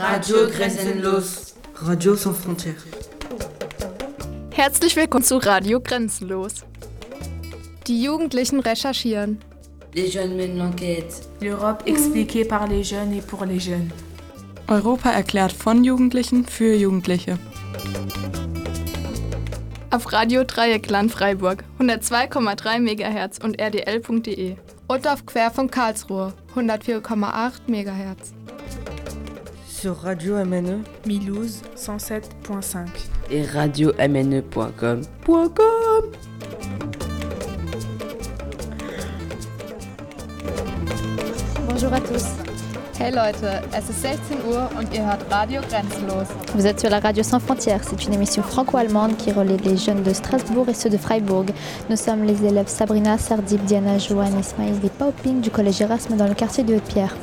Radio Grenzenlos. Radio sans frontières. Herzlich willkommen zu Radio Grenzenlos. Die Jugendlichen recherchieren. Les jeunes mènent l'enquête. L'Europe expliquée par les jeunes et pour les jeunes. Europa erklärt von Jugendlichen für Jugendliche. Auf Radio Dreieckland Freiburg 102,3 MHz und rdl.de und auf Querfunk Karlsruhe 104,8 MHz. Sur Radio MNE, Milouz 107.5. Et radio-mne.com. Bonjour à tous. Hey Leute, es ist 16 Uhr und ihr hört Radio Grenzenlos. Vous êtes sur la radio Sans Frontières. C'est une émission franco-allemande qui relaie les jeunes de Strasbourg et ceux de Freiburg. Nous sommes les élèves Sabrina, Sardib, Diana, Joanne, Ismail et Pauping du collège Erasme dans le quartier de Haute-Pierre.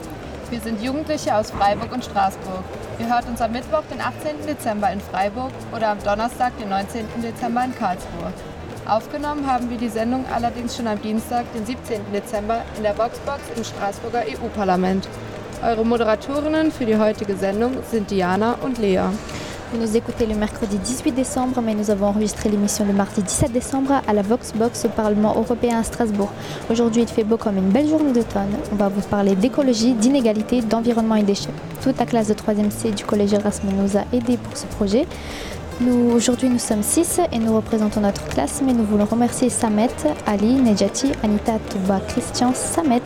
Wir sind Jugendliche aus Freiburg und Straßburg. Ihr hört uns am Mittwoch, den 18. Dezember in Freiburg oder am Donnerstag, den 19. Dezember in Karlsruhe. Aufgenommen haben wir die Sendung allerdings schon am Dienstag, den 17. Dezember in der Voxbox im Straßburger EU-Parlament. Eure Moderatorinnen für die heutige Sendung sind Diana und Lea. Vous nous écoutez le mercredi 18 décembre, mais nous avons enregistré l'émission le mardi 17 décembre à la Voxbox au Parlement européen à Strasbourg. Aujourd'hui, il fait beau comme une belle journée d'automne. On va vous parler d'écologie, d'inégalité, d'environnement et déchets. Toute la classe de 3e C du collège Erasme nous a aidés pour ce projet. Aujourd'hui, nous sommes 6 et nous représentons notre classe, mais nous voulons remercier Samet, Ali, Nejati, Anita, Touba, Christian, Samet,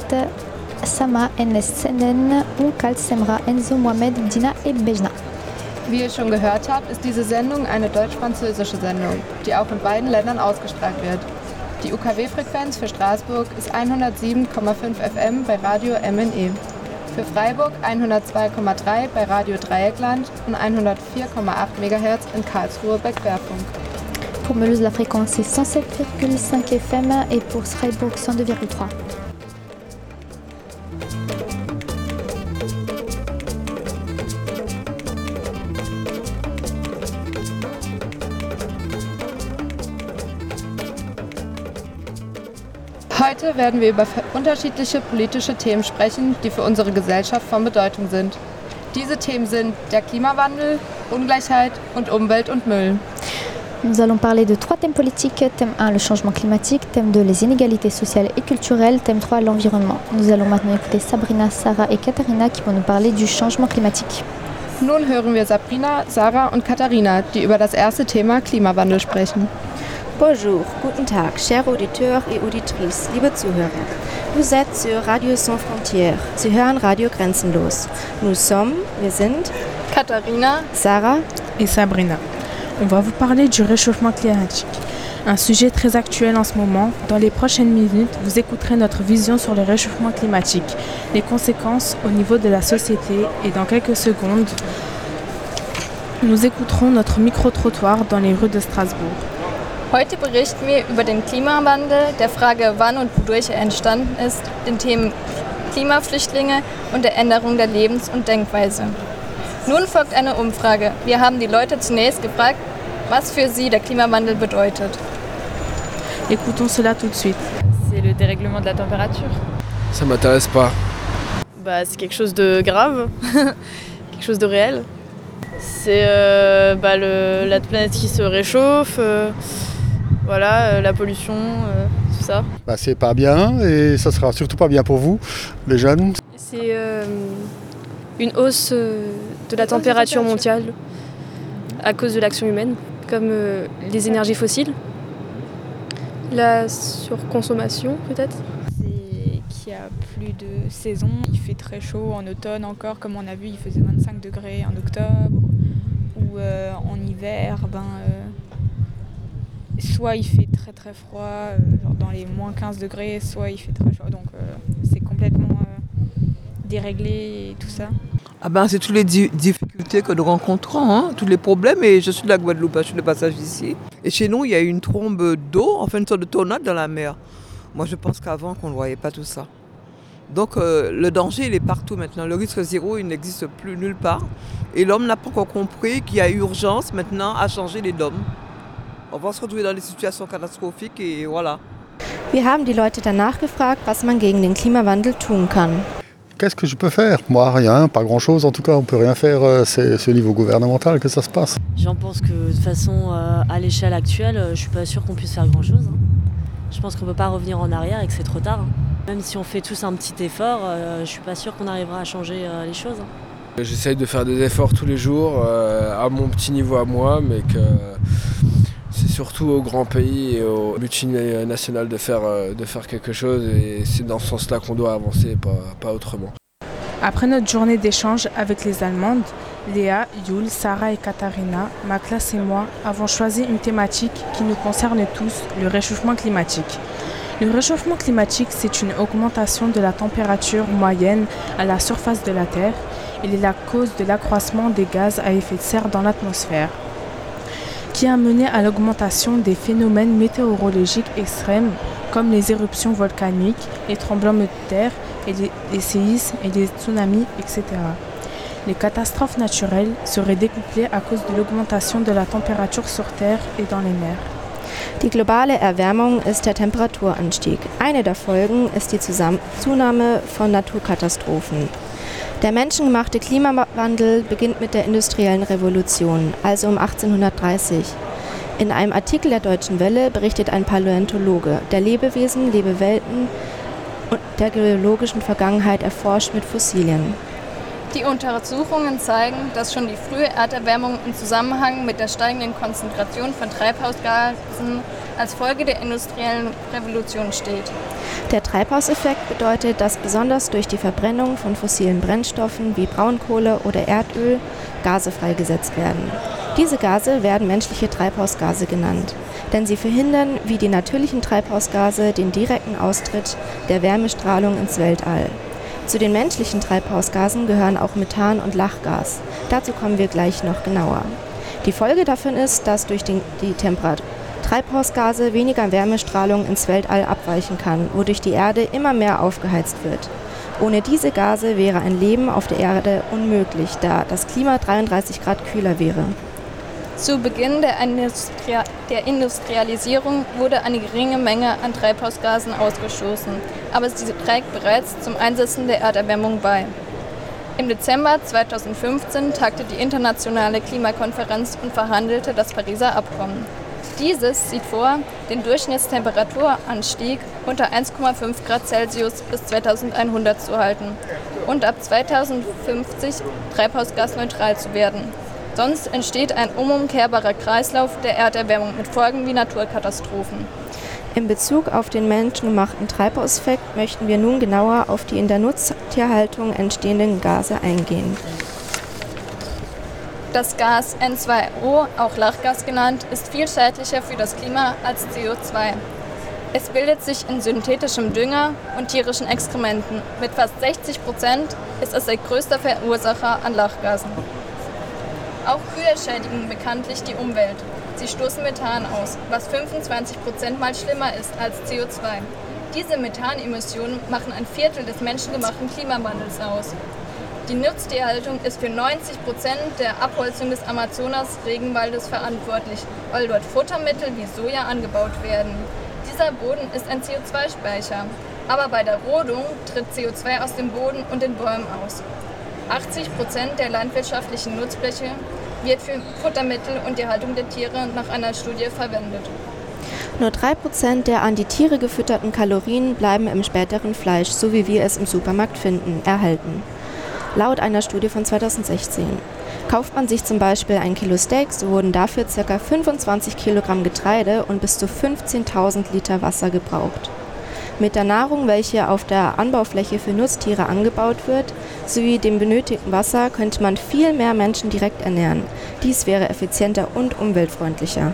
Sama, Enes, Senen, Unkal, Semra, Enzo, Mohamed, Dina et Bejna. Wie ihr schon gehört habt, ist diese Sendung eine deutsch-französische Sendung, die auch in beiden Ländern ausgestrahlt wird. Die UKW-Frequenz für Straßburg ist 107,5 FM bei Radio MNE. Für Freiburg 102,3 bei Radio Dreieckland und 104,8 MHz in Karlsruhe bei Querfunk. Pour Meuse, la fréquence est 107,5 FM et pour Freiburg 102,3. Heute werden wir über unterschiedliche politische Themen sprechen, die für unsere Gesellschaft von Bedeutung sind. Diese Themen sind der Klimawandel, Ungleichheit und Umwelt und Müll. Nous allons parler de trois thèmes politiques. Thème 1, le changement climatique. Thème 2, les inégalités sociales et culturelles. Thème 3, l'environnement. Nous allons maintenant écouter Sabrina, Sarah et Katharina qui vont nous parler du changement climatique. Nun hören wir Sabrina, Sarah und Katharina, die über das erste Thema Klimawandel sprechen. Bonjour, guten Tag, chers auditeurs et auditrices, liebe Zuhörer. Vous êtes sur Radio Sans Frontières. Sie hören Radio Grenzenlos. Nous sommes, wir sind Katharina, Sarah Et Sabrina. On va vous parler du réchauffement climatique. Un sujet très actuel en ce moment. Dans les prochaines minutes, vous écouterez notre vision sur le réchauffement climatique, les conséquences au niveau de la société et dans quelques secondes, nous écouterons notre micro-trottoir dans les rues de Strasbourg. Heute berichten wir über den Klimawandel, der Frage, wann und wodurch er entstanden ist, den Themen Klimaflüchtlinge und der Änderung der Lebens- und Denkweise. Nun folgt eine Umfrage. Wir haben die Leute zunächst gefragt, was für sie der Klimawandel bedeutet. Écoutons cela tout de suite. C'est le dérèglement de la température. Ça m'intéresse pas. Bah, c'est quelque chose de grave, quelque chose de réel. C'est euh, bah, le- la planète qui se réchauffe, euh, voilà, euh, la pollution, euh, tout ça. Bah, c'est pas bien et ça sera surtout pas bien pour vous, les jeunes. C'est euh, une hausse euh, de la température mondiale à cause de l'action humaine, comme euh, les énergies fossiles, la surconsommation peut-être. C'est qu'il y a plus de saison. Il fait très chaud en automne encore, comme on a vu, il faisait 25 degrés en octobre. Ou euh, en hiver, ben, euh, soit il fait très très froid, euh, dans les moins 15 degrés, soit il fait très chaud. Donc euh, c'est complètement euh, déréglé et tout ça. Ah ben, c'est toutes les di- difficultés que nous rencontrons, hein, tous les problèmes. Et je suis de la Guadeloupe, je suis de passage ici. Et chez nous, il y a une trombe d'eau, enfin une sorte de tornade dans la mer. Moi, je pense qu'avant, qu'on ne voyait pas tout ça. Donc, le danger, il est partout maintenant. Le risque zéro, il n'existe plus nulle part. Et l'homme n'a pas encore compris qu'il y a urgence maintenant à changer les dômes. On va se retrouver dans des situations catastrophiques et voilà. Wir haben die Leute danach gefragt, was man gegen den Klimawandel tun kann. qu'est-ce que je peux faire? Moi, rien, pas grand-chose. En tout cas, on peut rien faire. euh, C'est au niveau gouvernemental que ça se passe. J'en pense que de toute façon, euh, à l'échelle actuelle, euh, je suis pas sûre qu'on puisse faire grand-chose. hein. Je pense qu'on peut pas revenir en arrière et que c'est trop tard. hein. Même si on fait tous un petit effort, je suis pas sûre qu'on arrivera à changer les choses. hein. J'essaye de faire des efforts tous les jours, à mon petit niveau à moi, mais que c'est surtout au grand pays et aux multinationales de faire, euh, de faire quelque chose. Et c'est dans ce sens-là qu'on doit avancer, pas, pas autrement. Après notre journée d'échange avec les Allemandes, Léa, Yul, Sarah et Katharina, ma classe et moi avons choisi une thématique qui nous concerne tous, le réchauffement climatique. Le réchauffement climatique, c'est une augmentation de la température moyenne à la surface de la Terre. Il est la cause de l'accroissement des gaz à effet de serre dans l'atmosphère, qui a mené à l'augmentation des phénomènes météorologiques extrêmes comme les éruptions volcaniques, les tremblements de terre, les, séismes et les tsunamis, etc. Les catastrophes naturelles seraient décuplées à cause de l'augmentation de la température sur Terre et dans les mers. Die globale Erwärmung ist der Temperaturanstieg. Eine der Folgen ist die Zusam Zunahme von Naturkatastrophen. Der menschengemachte Klimawandel beginnt mit der industriellen Revolution, also um 1830. In einem Artikel der Deutschen Welle berichtet ein Paläontologe, der Lebewesen, Lebewelten und der geologischen Vergangenheit erforscht mit Fossilien. Die Untersuchungen zeigen, dass schon die frühe Erderwärmung im Zusammenhang mit der steigenden Konzentration von Treibhausgasen als Folge der industriellen Revolution steht. Der Treibhauseffekt bedeutet, dass besonders durch die Verbrennung von fossilen Brennstoffen wie Braunkohle oder Erdöl Gase freigesetzt werden. Diese Gase werden menschliche Treibhausgase genannt, denn sie verhindern wie die natürlichen Treibhausgase den direkten Austritt der Wärmestrahlung ins Weltall. Zu den menschlichen Treibhausgasen gehören auch Methan und Lachgas. Dazu kommen wir gleich noch genauer. Die Folge davon ist, dass durch den, die Temperatur Treibhausgase weniger Wärmestrahlung ins Weltall abweichen kann, wodurch die Erde immer mehr aufgeheizt wird. Ohne diese Gase wäre ein Leben auf der Erde unmöglich, da das Klima 33 Grad kühler wäre. Zu Beginn der, Industria der Industrialisierung wurde eine geringe Menge an Treibhausgasen ausgestoßen, aber sie trägt bereits zum Einsetzen der Erderwärmung bei. Im Dezember 2015 tagte die internationale Klimakonferenz und verhandelte das Pariser Abkommen. Dieses sieht vor, den Durchschnittstemperaturanstieg unter 1,5 Grad Celsius bis 2100 zu halten und ab 2050 treibhausgasneutral zu werden. Sonst entsteht ein unumkehrbarer Kreislauf der Erderwärmung mit Folgen wie Naturkatastrophen. In Bezug auf den menschengemachten Treibhauseffekt möchten wir nun genauer auf die in der Nutztierhaltung entstehenden Gase eingehen. Das Gas N2O, auch Lachgas genannt, ist viel schädlicher für das Klima als CO2. Es bildet sich in synthetischem Dünger und tierischen Exkrementen. Mit fast 60 Prozent ist es der größte Verursacher an Lachgasen. Auch Kühe schädigen bekanntlich die Umwelt. Sie stoßen Methan aus, was 25 Prozent mal schlimmer ist als CO2. Diese Methanemissionen machen ein Viertel des menschengemachten Klimawandels aus. Die Nutztierhaltung ist für 90 Prozent der Abholzung des Amazonas-Regenwaldes verantwortlich, weil dort Futtermittel wie Soja angebaut werden. Dieser Boden ist ein CO2-Speicher, aber bei der Rodung tritt CO2 aus dem Boden und den Bäumen aus. 80 Prozent der landwirtschaftlichen Nutzfläche wird für Futtermittel und die Haltung der Tiere nach einer Studie verwendet. Nur 3% der an die Tiere gefütterten Kalorien bleiben im späteren Fleisch, so wie wir es im Supermarkt finden, erhalten. Laut einer Studie von 2016. Kauft man sich zum Beispiel ein Kilo Steak, so wurden dafür ca. 25 Kilogramm Getreide und bis zu 15.000 Liter Wasser gebraucht. Mit der Nahrung, welche auf der Anbaufläche für Nutztiere angebaut wird, sowie dem benötigten Wasser könnte man viel mehr Menschen direkt ernähren. Dies wäre effizienter und umweltfreundlicher.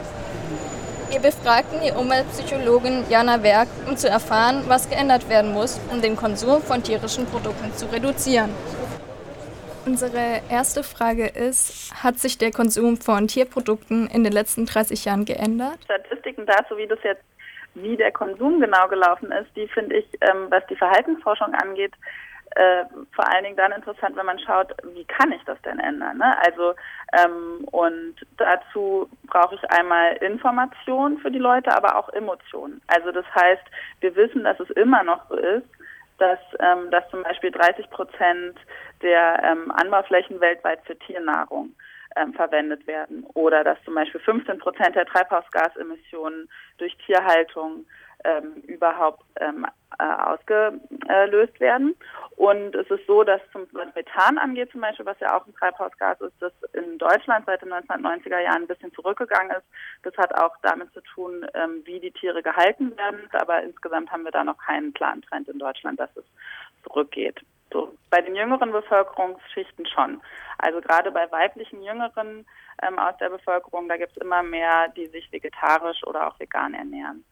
Wir befragten die Umweltpsychologin Jana Werk, um zu erfahren, was geändert werden muss, um den Konsum von tierischen Produkten zu reduzieren. Unsere erste Frage ist, hat sich der Konsum von Tierprodukten in den letzten 30 Jahren geändert? Statistiken dazu, wie das jetzt, wie der Konsum genau gelaufen ist, die finde ich, ähm, was die Verhaltensforschung angeht, äh, vor allen Dingen dann interessant, wenn man schaut, wie kann ich das denn ändern? Ne? Also ähm, und dazu brauche ich einmal Information für die Leute, aber auch Emotionen. Also das heißt, wir wissen, dass es immer noch so ist, dass, ähm, dass zum Beispiel 30 Prozent der ähm, Anbauflächen weltweit für Tiernahrung ähm, verwendet werden oder dass zum Beispiel 15 Prozent der Treibhausgasemissionen durch Tierhaltung ähm, überhaupt ähm, äh, ausgelöst werden. Und es ist so, dass zum, was Methan angeht zum Beispiel, was ja auch ein Treibhausgas ist, das in Deutschland seit den 1990er Jahren ein bisschen zurückgegangen ist. Das hat auch damit zu tun, ähm, wie die Tiere gehalten werden. Aber insgesamt haben wir da noch keinen klaren Trend in Deutschland, dass es zurückgeht. So, bei den jüngeren Bevölkerungsschichten schon. Also gerade bei weiblichen Jüngeren ähm, aus der Bevölkerung, da gibt es immer mehr, die sich vegetarisch oder auch vegan ernähren.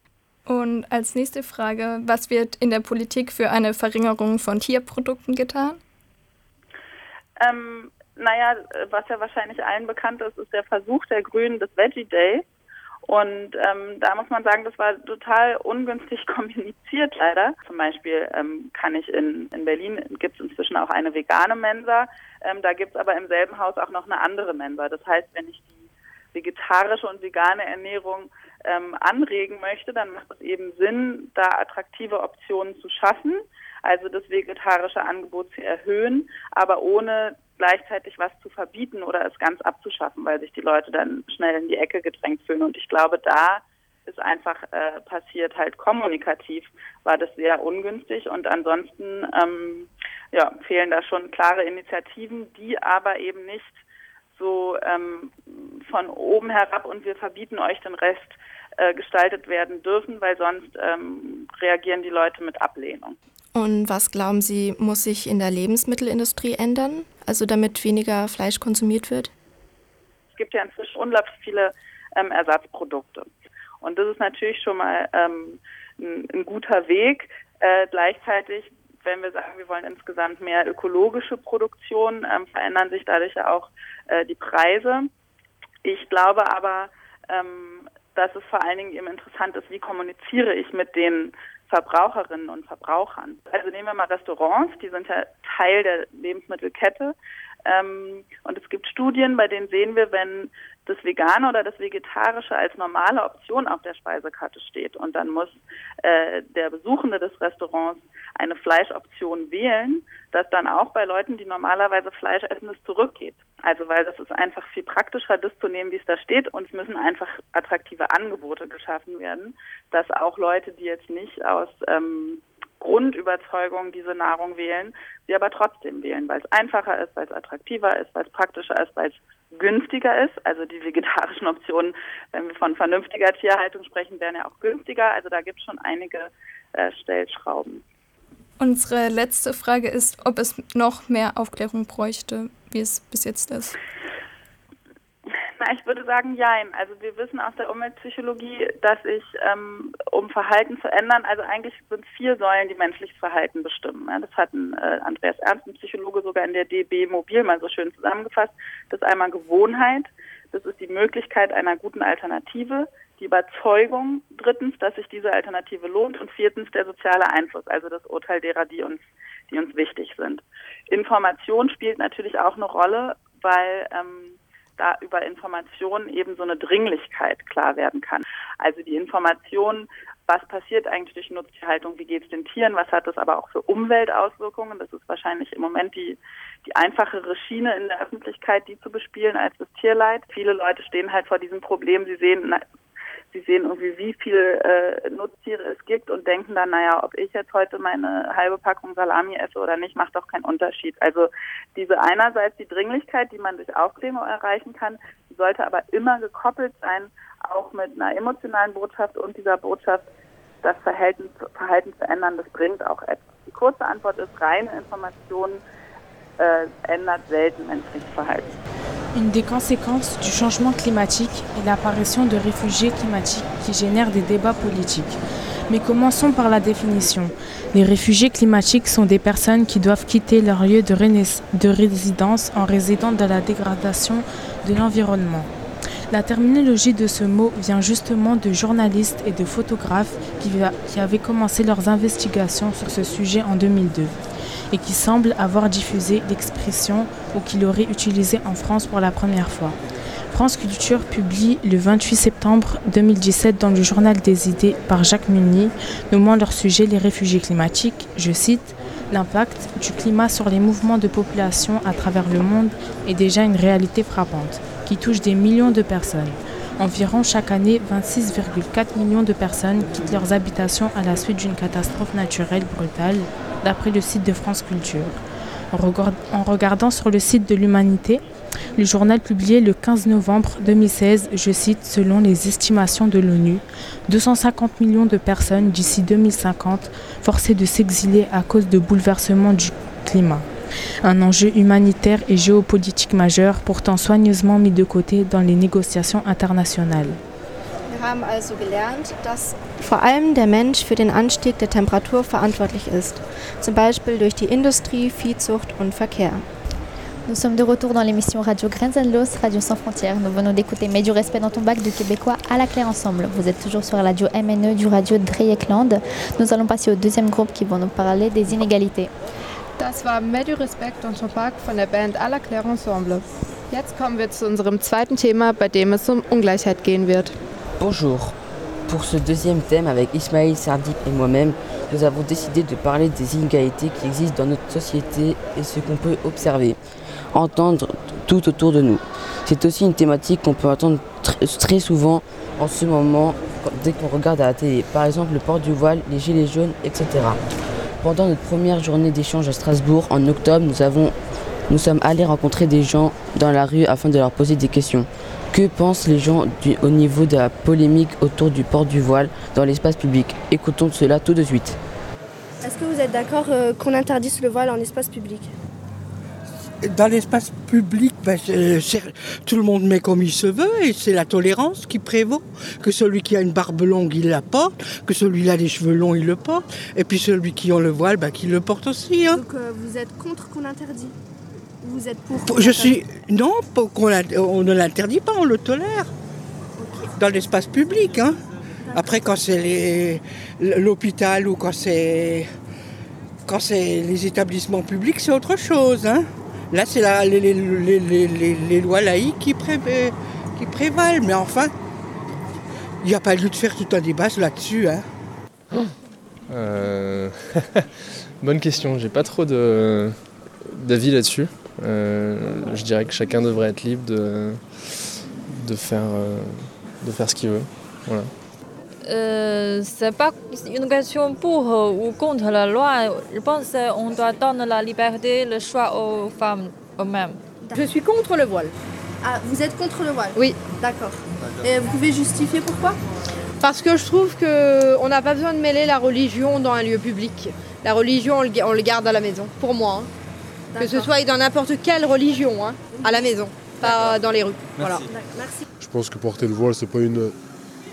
Und als nächste Frage, was wird in der Politik für eine Verringerung von Tierprodukten getan? Ähm, naja, was ja wahrscheinlich allen bekannt ist, ist der Versuch der Grünen des Veggie Day. Und ähm, da muss man sagen, das war total ungünstig kommuniziert leider. Zum Beispiel ähm, kann ich in, in Berlin, gibt es inzwischen auch eine vegane Mensa, ähm, da gibt es aber im selben Haus auch noch eine andere Mensa. Das heißt, wenn ich die vegetarische und vegane Ernährung ähm, anregen möchte, dann macht es eben Sinn, da attraktive Optionen zu schaffen, also das vegetarische Angebot zu erhöhen, aber ohne gleichzeitig was zu verbieten oder es ganz abzuschaffen, weil sich die Leute dann schnell in die Ecke gedrängt fühlen. Und ich glaube, da ist einfach äh, passiert halt kommunikativ, war das sehr ungünstig und ansonsten ähm, ja, fehlen da schon klare Initiativen, die aber eben nicht so ähm, von oben herab und wir verbieten euch den Rest äh, gestaltet werden dürfen, weil sonst ähm, reagieren die Leute mit Ablehnung. Und was glauben Sie, muss sich in der Lebensmittelindustrie ändern, also damit weniger Fleisch konsumiert wird? Es gibt ja inzwischen unglaublich viele ähm, Ersatzprodukte. Und das ist natürlich schon mal ähm, ein, ein, guter Weg. Äh, gleichzeitig, wenn wir sagen, wir wollen insgesamt mehr ökologische Produktion, ähm, verändern sich dadurch ja auch äh, die Preise. Ich glaube aber, ähm, dass es vor allen Dingen eben interessant ist, wie kommuniziere ich mit den Verbraucherinnen und Verbrauchern. Also nehmen wir mal Restaurants, die sind ja Teil der Lebensmittelkette. Ähm, und es gibt Studien, bei denen sehen wir, wenn das Vegane oder das Vegetarische als normale Option auf der Speisekarte steht und dann muss äh, der Besuchende des Restaurants eine Fleischoption wählen, dass dann auch bei Leuten, die normalerweise Fleisch essen, es zurückgeht. Also weil das ist einfach viel praktischer, das zu nehmen, wie es da steht und es müssen einfach attraktive Angebote geschaffen werden, dass auch Leute, die jetzt nicht aus ähm, Grundüberzeugung diese Nahrung wählen, sie aber trotzdem wählen, weil es einfacher ist, weil es attraktiver ist, weil es praktischer ist, weil es günstiger ist. Also die vegetarischen Optionen, wenn wir von vernünftiger Tierhaltung sprechen, werden ja auch günstiger. Also da gibt es schon einige äh, Stellschrauben. Unsere letzte Frage ist, ob es noch mehr Aufklärung bräuchte, wie es bis jetzt ist. Na, ich würde sagen, jein. Also wir wissen aus der Umweltpsychologie, dass ich, ähm, um Verhalten zu ändern, also eigentlich sind vier Säulen, die menschliches Verhalten bestimmen. Ja, das hat ein, äh, Andreas Ernst, ein Psychologe, sogar in der DB Mobil mal so schön zusammengefasst. Das ist einmal Gewohnheit, das ist die Möglichkeit einer guten Alternative, die Überzeugung, drittens, dass sich diese Alternative lohnt und viertens der soziale Einfluss, also das Urteil derer, die uns, die uns wichtig sind. Information spielt natürlich auch eine Rolle, weil ähm, da über Informationen eben so eine Dringlichkeit klar werden kann. Also die Information, was passiert eigentlich durch Nutztierhaltung, wie geht es den Tieren, was hat das aber auch für Umweltauswirkungen. Das ist wahrscheinlich im Moment die, die einfachere Schiene in der Öffentlichkeit, die zu bespielen als das Tierleid. Viele Leute stehen halt vor diesem Problem, sie sehen, sie sehen irgendwie, wie viele äh, Nutztiere es gibt und denken dann, naja, ob ich jetzt heute meine halbe Packung Salami esse oder nicht, macht doch keinen Unterschied. Also diese einerseits die Dringlichkeit, die man durch Aufklärung erreichen kann, sollte aber immer gekoppelt sein, auch mit einer emotionalen Botschaft und dieser Botschaft, das Verhalten, Verhalten zu ändern, das bringt auch etwas. Die kurze Antwort ist, reine Information äh, ändert selten menschliches Verhalten. Une des conséquences du changement climatique est l'apparition de réfugiés climatiques qui génèrent des débats politiques. Mais commençons par la définition. Les réfugiés climatiques sont des personnes qui doivent quitter leur lieu de, de résidence en résidant dans la dégradation de l'environnement. La terminologie de ce mot vient justement de journalistes et de photographes qui, qui avaient commencé leurs investigations sur ce sujet en 2002 et qui semble avoir diffusé l'expression ou qui l'aurait utilisée en France pour la première fois. France Culture publie le 28 septembre 2017 dans le journal des idées par Jacques Munier, nommant leur sujet les réfugiés climatiques, je cite, L'impact du climat sur les mouvements de population à travers le monde est déjà une réalité frappante, qui touche des millions de personnes. Environ chaque année, 26,4 millions de personnes quittent leurs habitations à la suite d'une catastrophe naturelle brutale, d'après le site de France Culture. En regardant sur le site de l'Humanité, le journal publié le 15 novembre 2016, je cite, selon les estimations de l'ONU, 250 millions de personnes d'ici 2050 forcées de s'exiler à cause de bouleversements du climat. Un enjeu humanitaire et géopolitique majeur, pourtant soigneusement mis de côté dans les négociations internationales. Vor allem der Mensch für den Anstieg der Temperatur verantwortlich ist, zum Beispiel durch die Industrie, Viehzucht und Verkehr. Nous sommes de retour dans l'émission Radio Los, Radio sans frontières. Nous venons d'écouter Mets du respect dans ton bac de Québécois à la clé ensemble. Vous êtes toujours sur la radio MNE du radio Dreieckland. Nous allons passer au deuxième groupe qui vont nous parler des inégalités. Das war Mets du respect dans ton bac von der Band à la Claire Ensemble. Jetzt kommen wir zu unserem zweiten Thema, bei dem es um Ungleichheit gehen wird. Bonjour. Pour ce deuxième thème, avec Ismaël Sardip et moi-même, nous avons décidé de parler des inégalités qui existent dans notre société et ce qu'on peut observer entendre tout autour de nous. C'est aussi une thématique qu'on peut entendre très souvent en ce moment dès qu'on regarde à la télé. Par exemple le port du voile, les gilets jaunes, etc. Pendant notre première journée d'échange à Strasbourg en octobre, nous, sommes allés rencontrer des gens dans la rue afin de leur poser des questions. Que pensent les gens du, au niveau de la polémique autour du port du voile dans l'espace public? Écoutons cela tout de suite. Est-ce que vous êtes d'accord euh, qu'on interdise le voile en espace public? Dans l'espace public, ben, tout le monde met comme il se veut et c'est la tolérance qui prévaut. Que celui qui a une barbe longue, il la porte, que celui qui a des cheveux longs, il le porte, et puis celui qui a le voile, ben, qu'il le porte aussi. Hein. Donc euh, vous êtes contre qu'on interdit? Vous êtes pour Je suis non, on, ne l'interdit pas, on le tolère dans l'espace public. Hein. Après, quand c'est l'hôpital ou quand c'est quand c'est les établissements publics, c'est autre chose. Hein. Là, c'est les, les, lois laïques qui, qui, prévalent. Mais enfin, il n'y a pas lieu de faire tout un débat là-dessus. Hein. Euh, bonne question. J'ai pas trop d'avis là-dessus. Euh, je dirais que chacun devrait être libre de, de, faire, euh, de faire ce qu'il veut. Voilà. Euh, c'est pas une question pour ou contre la loi. Je pense qu'on doit donner la liberté, le choix aux femmes eux-mêmes. Je suis contre le voile. Ah, vous êtes contre le voile Oui. D'accord. Et vous pouvez justifier pourquoi Parce que je trouve qu'on n'a pas besoin de mêler la religion dans un lieu public. La religion, on le, garde à la maison, pour moi. Hein. Que ce soit dans n'importe quelle religion, hein, à la maison, pas dans les rues. Voilà. Merci. Je pense que porter le voile, c'est pas une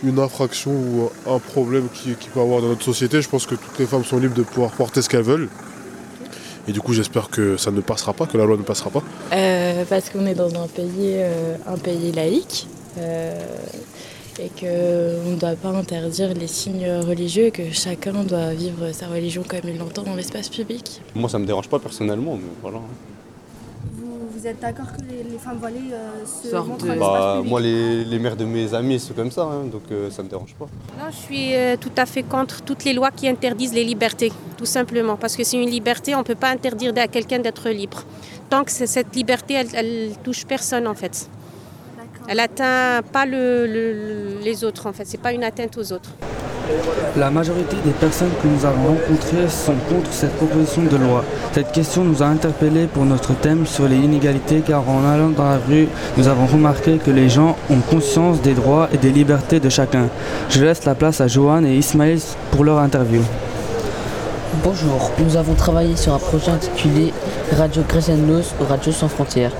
une infraction ou un problème qui, qui peut avoir dans notre société. Je pense que toutes les femmes sont libres de pouvoir porter ce qu'elles veulent. Et du coup, j'espère que ça ne passera pas, que la loi ne passera pas. Euh, parce qu'on est dans un pays, euh, un pays laïque euh, et qu'on ne doit pas interdire les signes religieux et que chacun doit vivre sa religion comme il l'entend dans l'espace public. Moi, ça ne me dérange pas personnellement, mais voilà vous êtes d'accord que les, femmes voilées euh, se montrent de... bah, Moi, les, les, mères de mes amis sont comme ça, hein, donc euh, ça ne me dérange pas. Non, je suis euh, tout à fait contre toutes les lois qui interdisent les libertés, tout simplement. Parce que c'est une liberté, on ne peut pas interdire à quelqu'un d'être libre. Tant que cette liberté, elle, elle touche personne, en fait. Elle n'atteint pas le, les autres, en fait. C'est pas une atteinte aux autres. La majorité des personnes que nous avons rencontrées sont contre cette proposition de loi. Cette question nous a interpellés pour notre thème sur les inégalités car en allant dans la rue, nous avons remarqué que les gens ont conscience des droits et des libertés de chacun. Je laisse la place à Johan et Ismaël pour leur interview. Bonjour, nous avons travaillé sur un projet intitulé Radio Gresenlos ou Radio sans frontières.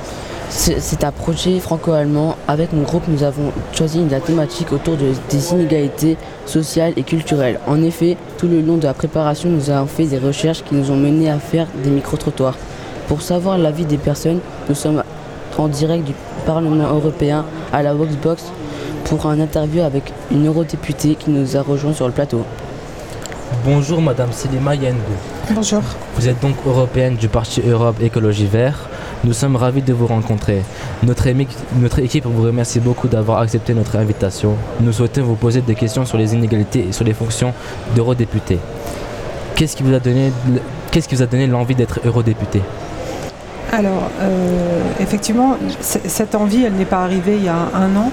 C'est un projet franco-allemand. Avec mon groupe, nous avons choisi la thématique autour des inégalités sociales et culturelles. En effet, tout le long de la préparation, nous avons fait des recherches qui nous ont mené à faire des micro-trottoirs. Pour savoir l'avis des personnes, nous sommes en direct du Parlement européen à la Voxbox pour un interview avec une eurodéputée qui nous a rejoint sur le plateau. Bonjour Madame Selima Yengo. Bonjour. Vous êtes donc européenne du Parti Europe Écologie Vert. Nous sommes ravis de vous rencontrer. Notre, équipe vous remercie beaucoup d'avoir accepté notre invitation. Nous souhaitons vous poser des questions sur les inégalités et sur les fonctions d'eurodéputés. Qu'est-ce qui vous a donné, qu'est-ce qui vous a donné l'envie d'être eurodéputé? Alors, euh, effectivement, cette envie, elle n'est pas arrivée il y a un an.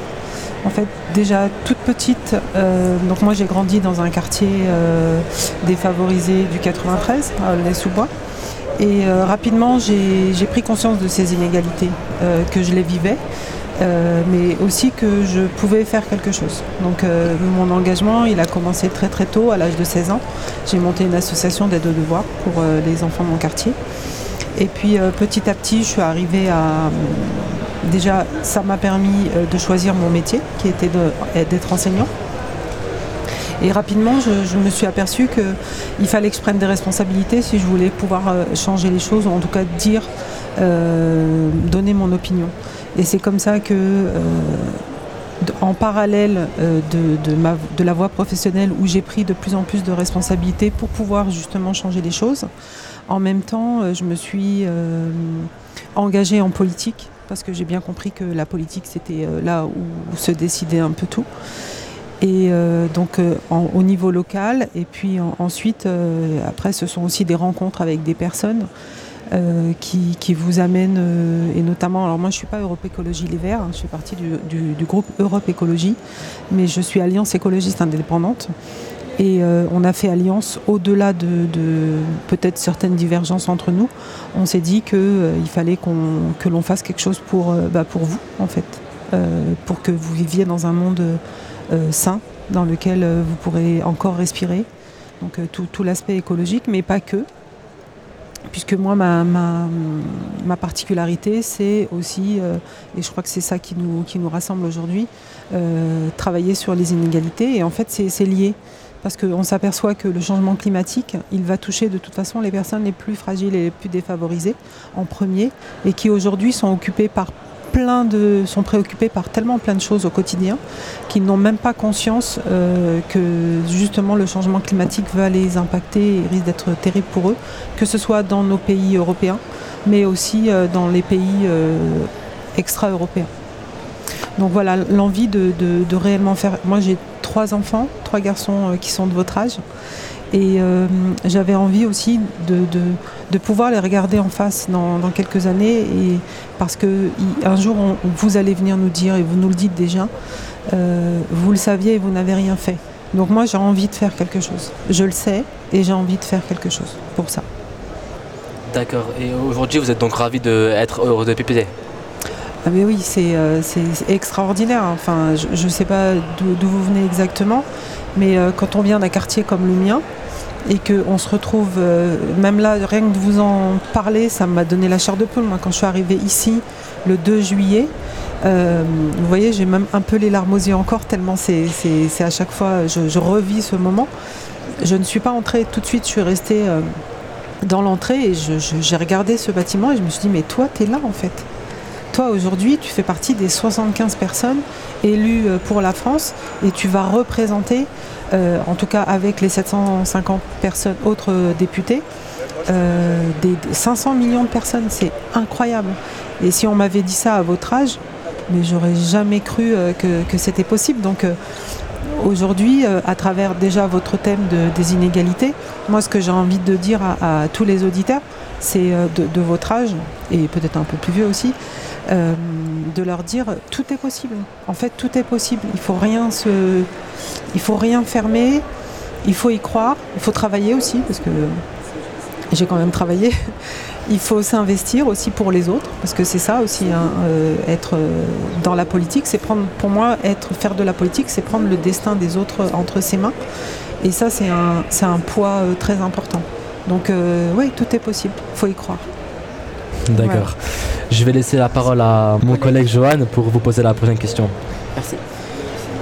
En fait, déjà toute petite, euh, donc moi j'ai grandi dans un quartier euh, défavorisé du 93, à Les Sous-Bois. Et euh, rapidement, j'ai pris conscience de ces inégalités, euh, que je les vivais, euh, mais aussi que je pouvais faire quelque chose. Donc mon engagement, il a commencé très très tôt, à l'âge de 16 ans. J'ai monté une association d'aide aux devoirs pour les enfants de mon quartier. Et puis petit à petit, je suis arrivée à... Déjà, ça m'a permis de choisir mon métier, qui était d'être enseignant. Et rapidement, je, me suis aperçu qu'il fallait que je prenne des responsabilités si je voulais pouvoir euh, changer les choses, ou en tout cas dire, euh, donner mon opinion. Et c'est comme ça que, euh, en parallèle de, la voie professionnelle, où j'ai pris de plus en plus de responsabilités pour pouvoir justement changer les choses, en même temps, je me suis engagée en politique, parce que j'ai bien compris que la politique, c'était là où se décidait un peu tout. Et euh, donc euh, au niveau local, et puis ensuite, euh, après, ce sont aussi des rencontres avec des personnes qui, vous amènent, et notamment, alors moi je ne suis pas Europe Écologie Les Verts, hein, je fais partie du, groupe Europe Écologie, mais je suis Alliance écologiste indépendante. Et on a fait alliance au-delà de, peut-être certaines divergences entre nous. On s'est dit qu'il fallait que l'on fasse quelque chose pour, bah, pour vous, en fait, pour que vous viviez dans un monde sain dans lequel euh, vous pourrez encore respirer. Donc euh, tout, l'aspect écologique, mais pas que. Puisque moi, ma, ma, particularité, c'est aussi, et je crois que c'est ça qui nous, qui nous rassemble aujourd'hui, travailler sur les inégalités. Et en fait, c'est lié parce qu'on s'aperçoit que le changement climatique, il va toucher de toute façon les personnes les plus fragiles et les plus défavorisées en premier, et qui aujourd'hui sont occupées par de, sont préoccupés par tellement plein de choses au quotidien qu'ils n'ont même pas conscience euh, que justement le changement climatique va les impacter et risque d'être terrible pour eux, que ce soit dans nos pays européens, mais aussi euh, dans les pays euh, extra-européens. Donc voilà, l'envie de, réellement faire. Moi j'ai trois enfants, trois garçons qui sont de votre âge. Et euh, j'avais envie aussi de, pouvoir les regarder en face dans, quelques années, et parce que un jour, vous allez venir nous dire, et vous nous le dites déjà, euh, vous le saviez et vous n'avez rien fait. Donc moi, j'ai envie de faire quelque chose. Je le sais, et j'ai envie de faire quelque chose pour ça. D'accord. Et aujourd'hui, vous êtes donc ravi d'être eurodéputé ah mais oui, c'est euh, extraordinaire. Enfin, je ne sais pas d'où vous venez exactement, mais quand on vient d'un quartier comme le mien, et qu'on se retrouve, euh, même là, rien que de vous en parler, ça m'a donné la chair de poule. Moi, quand je suis arrivée ici le 2 juillet, euh, vous voyez, j'ai même un peu les larmes aux yeux encore, tellement c'est à chaque fois, je, revis ce moment. Je ne suis pas entrée tout de suite, je suis restée euh, dans l'entrée et j'ai regardé ce bâtiment et je me suis dit, mais toi, tu es là en fait. Aujourd'hui, tu fais partie des 75 personnes élues pour la France et tu vas représenter euh, en tout cas avec les 750 personnes, autres députés, euh, des, 500 millions de personnes, c'est incroyable. Et si on m'avait dit ça à votre âge, mais j'aurais jamais cru euh, que, c'était possible. Donc aujourd'hui, à travers déjà votre thème des inégalités, moi ce que j'ai envie de dire à, tous les auditeurs, c'est de, votre âge, et peut-être un peu plus vieux aussi, de leur dire tout est possible. En fait, tout est possible. Il faut rien se, il faut rien fermer. Il faut y croire. Il faut travailler aussi parce que j'ai quand même travaillé. Il faut s'investir aussi pour les autres parce que c'est ça aussi hein, euh, être euh, dans la politique, c'est prendre pour moi être faire de la politique, c'est prendre le destin des autres entre ses mains. Et ça c'est un un poids euh, très important. Donc oui, tout est possible. Il faut y croire. D'accord. Je vais laisser la parole à mon collègue Johan pour vous poser la prochaine question. Merci.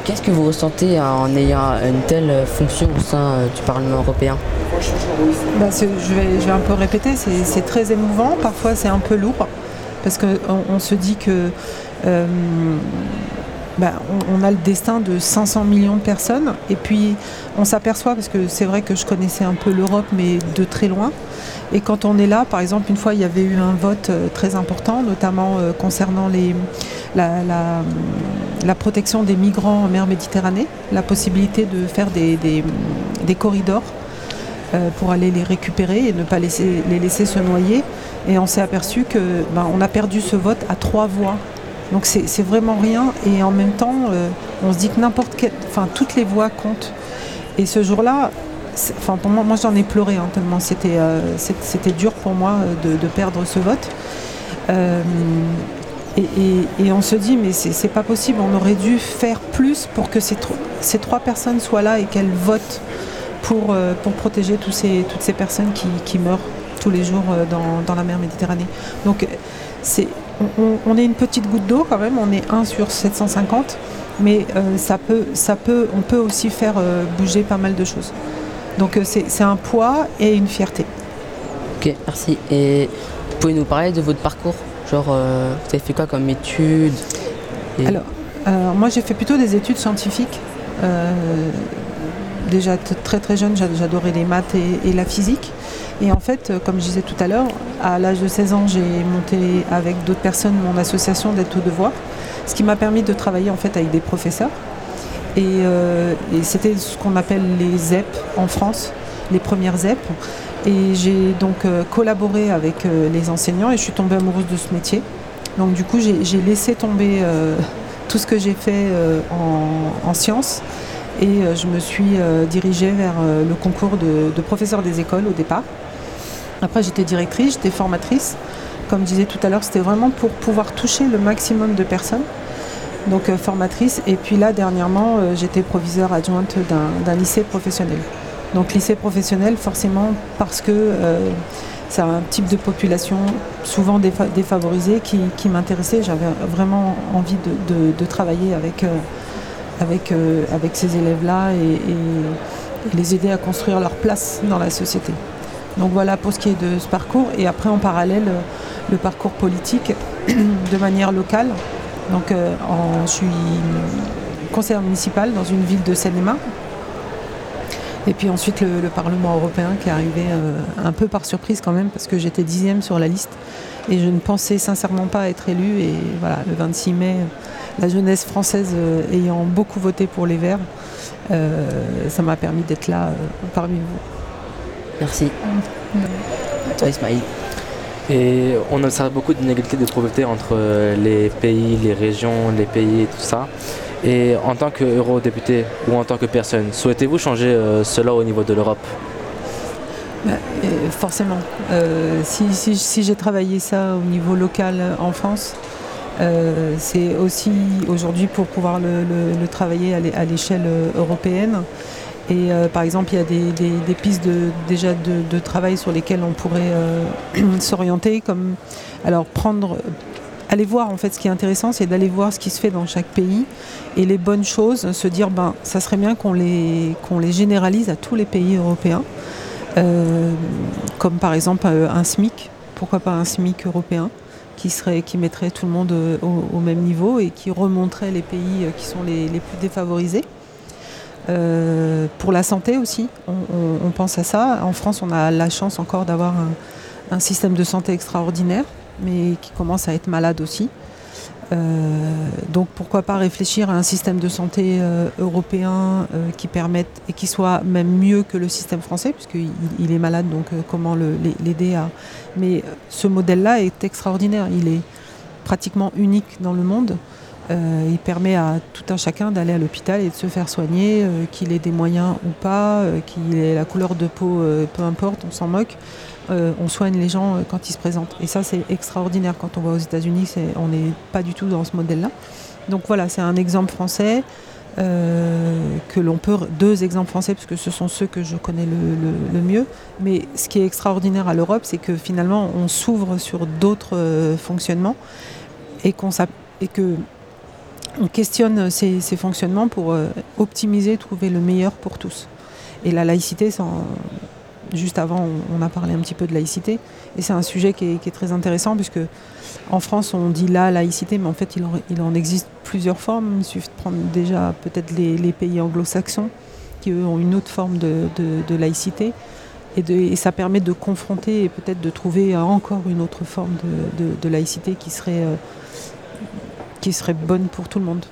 Qu'est-ce que vous ressentez en ayant une telle fonction au sein euh, du Parlement européen? Bah, je, vais, un peu répéter, c'est très émouvant, parfois c'est un peu lourd, parce qu'on on se dit que euh, ben, on, a le destin de 500 millions de personnes. Et puis on s'aperçoit, parce que c'est vrai que je connaissais un peu l'Europe, mais de très loin. Et quand on est là, par exemple, une fois, il y avait eu un vote euh, très important, notamment euh, concernant la, protection des migrants en mer Méditerranée, la possibilité de faire des, corridors euh, pour aller les récupérer et ne pas les laisser se noyer. Et on s'est aperçu que ben, a perdu ce vote à trois voix. Donc c'est vraiment rien. Et en même temps, euh, on se dit que n'importe quelle, enfin toutes les voix comptent. Et ce jour-là, enfin moi, moi j'en ai pleuré hein, tellement c'était euh, c'était dur pour moi de, de perdre ce vote. Euh, et, et, on se dit mais c'est pas possible, on aurait dû faire plus pour que ces, ces trois personnes soient là et qu'elles votent pour, euh, pour protéger ces, toutes ces personnes qui, qui meurent tous les jours euh, dans, dans la mer Méditerranée. Donc c'est on, on, est une petite goutte d'eau quand même, on est 1 sur 750, mais euh, ça peut, ça peut, on peut aussi faire euh, bouger pas mal de choses. Donc euh, c'est un poids et une fierté. Ok, merci. Et vous pouvez nous parler de votre parcours? Genre, vous avez fait quoi comme études? Et... Alors, moi j'ai fait plutôt des études scientifiques. déjà très très jeune, j'adorais les maths et, et la physique. Et en fait, comme je disais tout à l'heure, à l'âge de 16 ans, j'ai monté avec d'autres personnes mon association d'aide aux devoirs, ce qui m'a permis de travailler en fait avec des professeurs. Et, euh, et c'était ce qu'on appelle les ZEP en France, les premières ZEP. Et j'ai donc euh, collaboré avec euh, les enseignants et je suis tombée amoureuse de ce métier. Donc du coup, j'ai laissé tomber tout ce que j'ai fait en, en sciences et je me suis dirigée vers le concours de professeur des écoles au départ. Après, j'étais directrice, j'étais formatrice. Comme je disais tout à l'heure, c'était vraiment pour pouvoir toucher le maximum de personnes. Donc euh, formatrice. Et puis là, dernièrement, euh, j'étais proviseur adjointe d'un lycée professionnel. Donc lycée professionnel, forcément, parce que euh, c'est un type de population souvent défa défavorisée qui, m'intéressait. J'avais vraiment envie de, travailler avec, avec, avec ces élèves-là et les aider à construire leur place dans la société. Donc voilà pour ce qui est de ce parcours. Et après, en parallèle, le parcours politique de manière locale. Donc euh, je suis conseillère municipale dans une ville de Seine-et-Marne. Et puis ensuite le, le, Parlement européen qui est arrivé euh, un peu par surprise quand même parce que j'étais dixième sur la liste et je ne pensais sincèrement pas être élue. Et voilà, le 26 mai, la jeunesse française euh, ayant beaucoup voté pour les Verts, euh, ça m'a permis d'être là euh, parmi vous. Merci. Toi, Ismail. Et on observe beaucoup d'inégalités de pauvreté entre les pays, les régions, les pays et tout ça. Et en tant qu'eurodéputé ou en tant que personne, souhaitez-vous changer euh, cela au niveau de l'Europe? Bah, Forcément. Euh, si, si, si j'ai travaillé ça au niveau local en France, euh, c'est aussi aujourd'hui pour pouvoir le, le, le travailler à l'échelle européenne. Et euh, par exemple, il y a des, pistes de, déjà de, travail sur lesquelles on pourrait euh, s'orienter, comme alors prendre, aller voir en fait ce qui est intéressant, c'est d'aller voir ce qui se fait dans chaque pays. Et les bonnes choses, se dire ben ça serait bien qu'on les qu'on les généralise à tous les pays européens, euh, comme par exemple un SMIC, pourquoi pas un SMIC européen qui serait qui mettrait tout le monde au, au même niveau et qui remonterait les pays qui sont les, les plus défavorisés. Euh, pour la santé aussi, on, pense à ça. En France, on a la chance encore d'avoir un, système de santé extraordinaire, mais qui commence à être malade aussi. Euh, donc pourquoi pas réfléchir à un système de santé euh, européen qui permette et qui soit même mieux que le système français, puisqu'il il est malade, donc comment l'aider à... Mais ce modèle-là est extraordinaire, il est pratiquement unique dans le monde. Euh, il permet à tout un chacun d'aller à l'hôpital et de se faire soigner, euh, qu'il ait des moyens ou pas, euh, qu'il ait la couleur de peau, peu importe, on s'en moque. On soigne les gens quand ils se présentent. Et ça, c'est extraordinaire quand on va aux États-Unis. On n'est pas du tout dans ce modèle-là. Donc voilà, c'est un exemple français que l'on peut. Deux exemples français, parce que ce sont ceux que je connais le mieux. Mais ce qui est extraordinaire à l'Europe, c'est que finalement, on s'ouvre sur d'autres fonctionnements et qu'on et que on questionne ces, fonctionnements pour euh, optimiser, trouver le meilleur pour tous. Et la laïcité, juste avant, on, a parlé un petit peu de laïcité. Et c'est un sujet qui est, très intéressant puisque en France, on dit la laïcité, mais en fait, il en, existe plusieurs formes. Il suffit de prendre déjà peut-être les, pays anglo-saxons qui, eux, ont une autre forme de, laïcité. Et, ça permet de confronter et peut-être de trouver encore une autre forme de laïcité qui serait, euh, qui serait bonne pour tout le monde.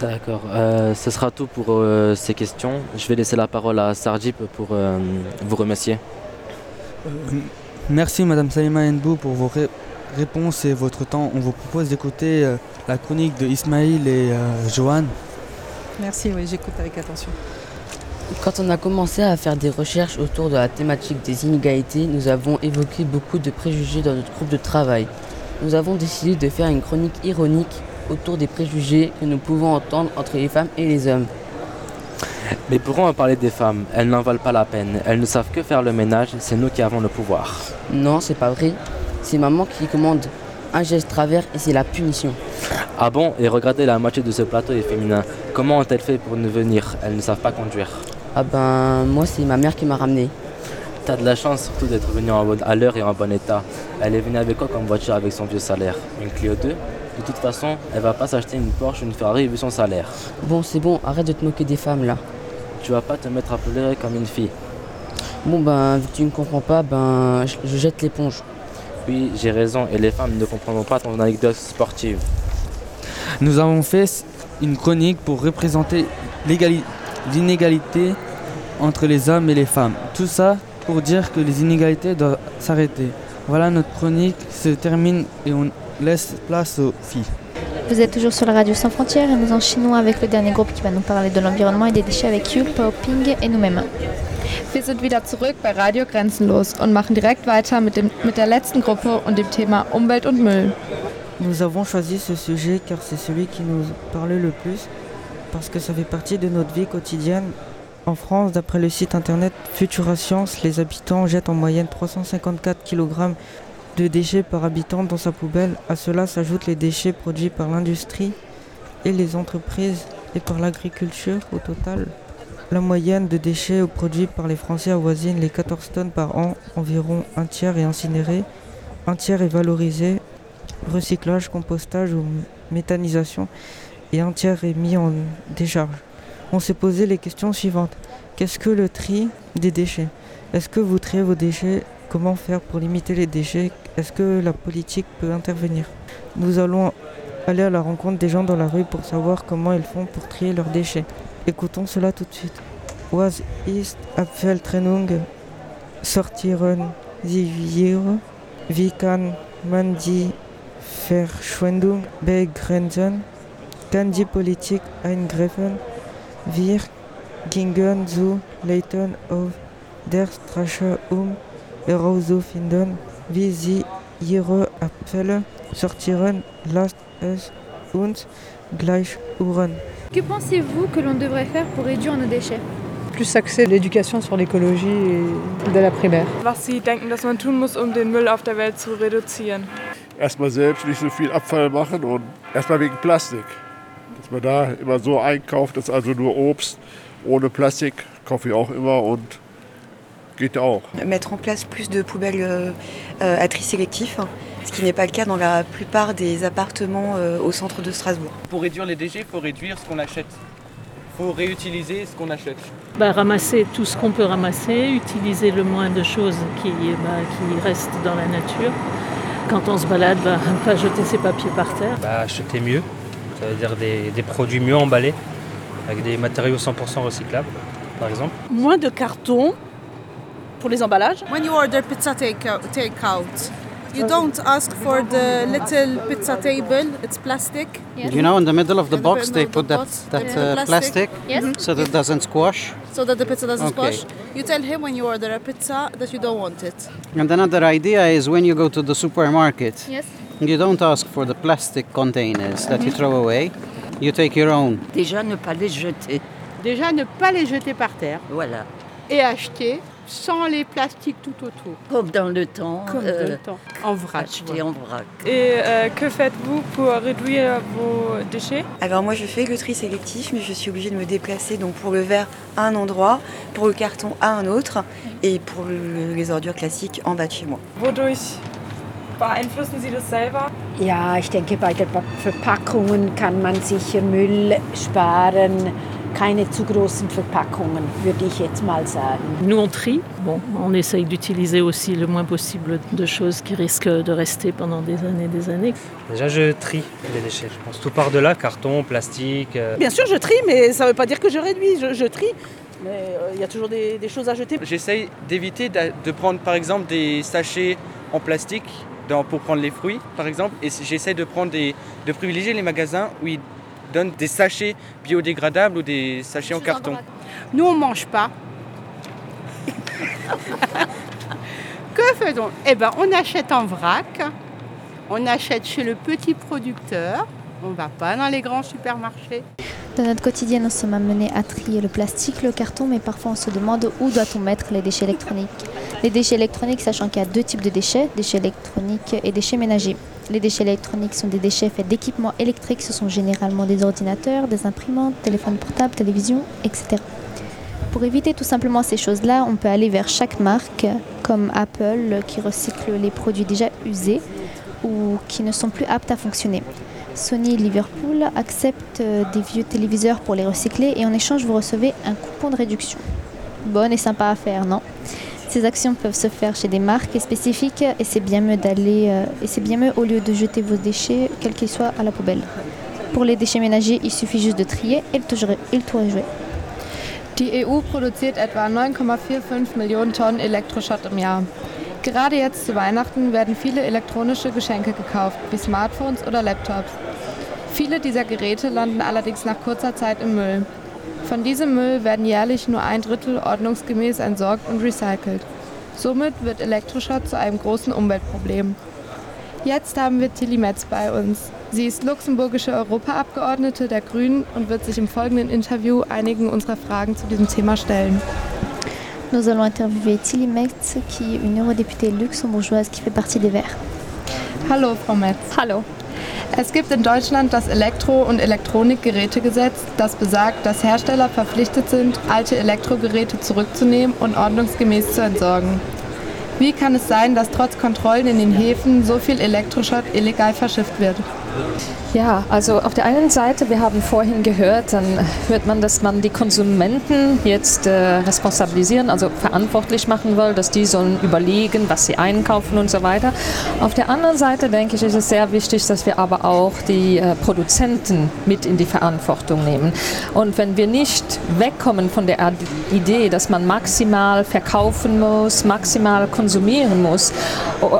D'accord, euh, ce sera tout pour euh, ces questions. Je vais laisser la parole à Sardip pour euh, vous remercier. Merci Madame Salima Nbou pour vos ré- réponses et votre temps. On vous propose d'écouter euh, la chronique de Ismaïl et euh, Johan. Merci, oui, j'écoute avec attention. Quand on a commencé à faire des recherches autour de la thématique des inégalités, nous avons évoqué beaucoup de préjugés dans notre groupe de travail. Nous avons décidé de faire une chronique ironique autour des préjugés que nous pouvons entendre entre les femmes et les hommes. Mais pourrons parler des femmes Elles n'en valent pas la peine. Elles ne savent que faire le ménage. C'est nous qui avons le pouvoir. Non, c'est pas vrai. C'est maman qui commande un geste travers et c'est la punition. Ah bon Et regardez, la moitié de ce plateau est féminin. Comment ont-elles fait pour nous venir? Elles ne savent pas conduire. Ah ben, moi c'est ma mère qui m'a ramené. T'as de la chance surtout d'être venu en bonne- à l'heure et en bon état. Elle est venue avec quoi comme voiture avec son vieux salaire? Une Clio 2 De toute façon, elle va pas s'acheter une Porsche ou une Ferrari vu son salaire. Bon, c'est bon, arrête de te moquer des femmes là. Tu vas pas te mettre à pleurer comme une fille. Bon ben, vu que tu ne comprends pas, ben, je, je jette l'éponge. Oui, j'ai raison, et les femmes ne comprendront pas ton anecdote sportive. Nous avons fait une chronique pour représenter l'inégalité entre les hommes et les femmes. Tout ça pour dire que les inégalités doivent s'arrêter. Voilà, notre chronique se termine et on laisse place aux filles. Vous êtes toujours sur la radio sans frontières et nous enchaînons avec le dernier groupe qui va nous parler de l'environnement et des déchets avec Yul, Ping et nous-mêmes. Wir sind wieder zurück bei Radio Grenzenlos und machen direkt weiter mit, dem, mit der letzten Gruppe und dem Thema Umwelt und Müll. Nous avons choisi ce sujet car c'est celui qui nous parlait le plus, parce que ça fait partie de notre vie quotidienne. En France, d'après le site internet Futura Science, les habitants jettent en moyenne 354 kg de déchets par habitant dans sa poubelle. À cela s'ajoutent les déchets produits par l'industrie et les entreprises et par l'agriculture au total. La moyenne de déchets produits par les Français avoisine les 14 tonnes par an, environ un tiers est incinéré, un tiers est valorisé recyclage, compostage ou méthanisation et un tiers est mis en décharge. On s'est posé les questions suivantes. Qu'est-ce que le tri des déchets? Est-ce que vous triez vos déchets? Comment faire pour limiter les déchets? Est-ce que la politique peut intervenir? Nous allons aller à la rencontre des gens dans la rue pour savoir comment ils font pour trier leurs déchets. Écoutons cela tout de suite. Was ist? Sortieren Sie wir? Wie kann man die Verschwendung begrenzen? Kann Politik eingreifen? Wir gingen zu Leuten auf der Straße, um herauszufinden, wie sie ihre Abfälle sortieren. Lasst es uns gleich hören. Que pensez-vous que l'on devrait faire pour réduire nos déchets? Plus axer l'éducation sur l'écologie et dès la primaire. Was Sie denken, dass man tun muss, um den Müll auf der Welt zu reduzieren? erstmal selbst nicht so viel Abfall machen und erstmal wegen Plastik. Dass man da immer so einkauft, dass also nur Obst ohne Plastik kaufe ich auch immer und geht auch. Mettre en place plus de poubelles euh, euh, à tri sélectif, ce qui n'est pas le cas dans la plupart des appartements euh, au centre de Strasbourg. Pour réduire les déchets, il faut réduire ce qu'on achète. Il faut réutiliser ce qu'on achète. Bah, ramasser tout ce qu'on peut ramasser, utiliser le moins de choses qui, bah, qui restent dans la nature. Quand on se balade, bah, pas jeter ses papiers par terre. Bah, acheter mieux, ça veut dire des, des produits mieux emballés, avec des matériaux 100% recyclables, par exemple. Moins de carton pour les emballages. When you order pizza take-out, take-out, you don't ask for the little pizza table, it's plastic. You know, in the middle of the In the box, they put that, box, that the uh, plastic, Yes. so that it doesn't squash. So that the pizza doesn't Okay. squash. You tell him when you order a pizza that you don't want it. And another idea is when you go to the supermarket, Yes. You don't ask for the plastic containers that you throw away. You take your own. Déjà, ne pas les jeter. Déjà, ne pas les jeter par terre. Voilà. Et acheter sans les plastiques tout autour. Comme dans le temps. Comme dans le temps. En vrac. Acheter en vrac. Et euh, que faites-vous pour réduire vos déchets? Alors moi je fais le tri sélectif mais je suis obligée de me déplacer donc pour le verre à un endroit, pour le carton à un autre et pour le- les ordures classiques en bas de chez moi. Wodurch beeinflussen Sie das selber? Ja, ich denke, bei den Verpackungen kann man sich Müll sparen. Keine zu großen Verpackungen, würde ich jetzt mal sagen. Nous, on trie. Bon, on essaye d'utiliser aussi le moins possible de choses qui risquent de rester pendant des années et des années. Déjà, je trie les déchets. Je pense tout par delà, carton, plastique. euh, Bien sûr, je trie, mais ça ne veut pas dire que je réduis. Je, je trie, mais euh, il y a toujours des, des choses à jeter. J'essaye d'éviter de prendre par exemple des sachets en plastique dans- pour prendre les fruits par exemple et j'essaie de prendre des, de privilégier les magasins où ils donnent des sachets biodégradables ou des sachets en carton. Nous, on ne mange pas. que faisons? Eh bien, on achète en vrac, on achète chez le petit producteur, on ne va pas dans les grands supermarchés. Dans notre quotidien, nous sommes amenés à trier le plastique, le carton, mais parfois on se demande où doit-on mettre les déchets électroniques. Les déchets électroniques, sachant qu'il y a deux types de déchets, déchets électroniques et déchets ménagers. Les déchets électroniques sont des déchets faits d'équipements électriques, ce sont généralement des ordinateurs, des imprimantes, téléphones portables, télévisions, etc. Pour éviter tout simplement ces choses-là, on peut aller vers chaque marque, comme Apple, qui recycle les produits déjà usés ou qui ne sont plus aptes à fonctionner. Sony Liverpool accepte euh, des vieux téléviseurs pour les recycler et en échange vous recevez un coupon de réduction. Bonne et sympa à faire, non? Ces actions peuvent se faire chez des marques spécifiques et c'est bien mieux d'aller euh, et c'est bien mieux au lieu de jeter vos déchets, quels qu'ils soient, à la poubelle. Pour les déchets ménagers, il suffit juste de trier et le tour est joué. Die EU produziert etwa 9,45 Millionen Tonnen Elektroschrott im Jahr. Gerade jetzt zu Weihnachten werden viele elektronische Geschenke gekauft, wie Smartphones oder Laptops. Viele dieser Geräte landen allerdings nach kurzer Zeit im Müll. Von diesem Müll werden jährlich nur ein Drittel ordnungsgemäß entsorgt und recycelt. Somit wird Elektroschrott zu einem großen Umweltproblem. Jetzt haben wir Tilly Metz bei uns. Sie ist luxemburgische Europaabgeordnete der Grünen und wird sich im folgenden Interview einigen unserer Fragen zu diesem Thema stellen. Nous allons interviewer Tilly Metz, qui est une eurodéputée luxembourgeoise qui fait partie des Verts. Hallo, Frau Metz. Hallo. Es gibt in Deutschland das Elektro- und Elektronikgerätegesetz, das besagt, dass Hersteller verpflichtet sind, alte Elektrogeräte zurückzunehmen und ordnungsgemäß zu entsorgen. Wie kann es sein, dass trotz Kontrollen in den Häfen so viel Elektroschrott illegal verschifft wird? Ja, also auf der einen Seite, wir haben vorhin gehört, dann hört man, dass man die Konsumenten jetzt äh, responsabilisieren, also verantwortlich machen will, dass die sollen überlegen, was sie einkaufen und so weiter. Auf der anderen Seite denke ich, ist es sehr wichtig, dass wir aber auch die äh, Produzenten mit in die Verantwortung nehmen. Und wenn wir nicht wegkommen von der Idee, dass man maximal verkaufen muss, maximal konsumieren muss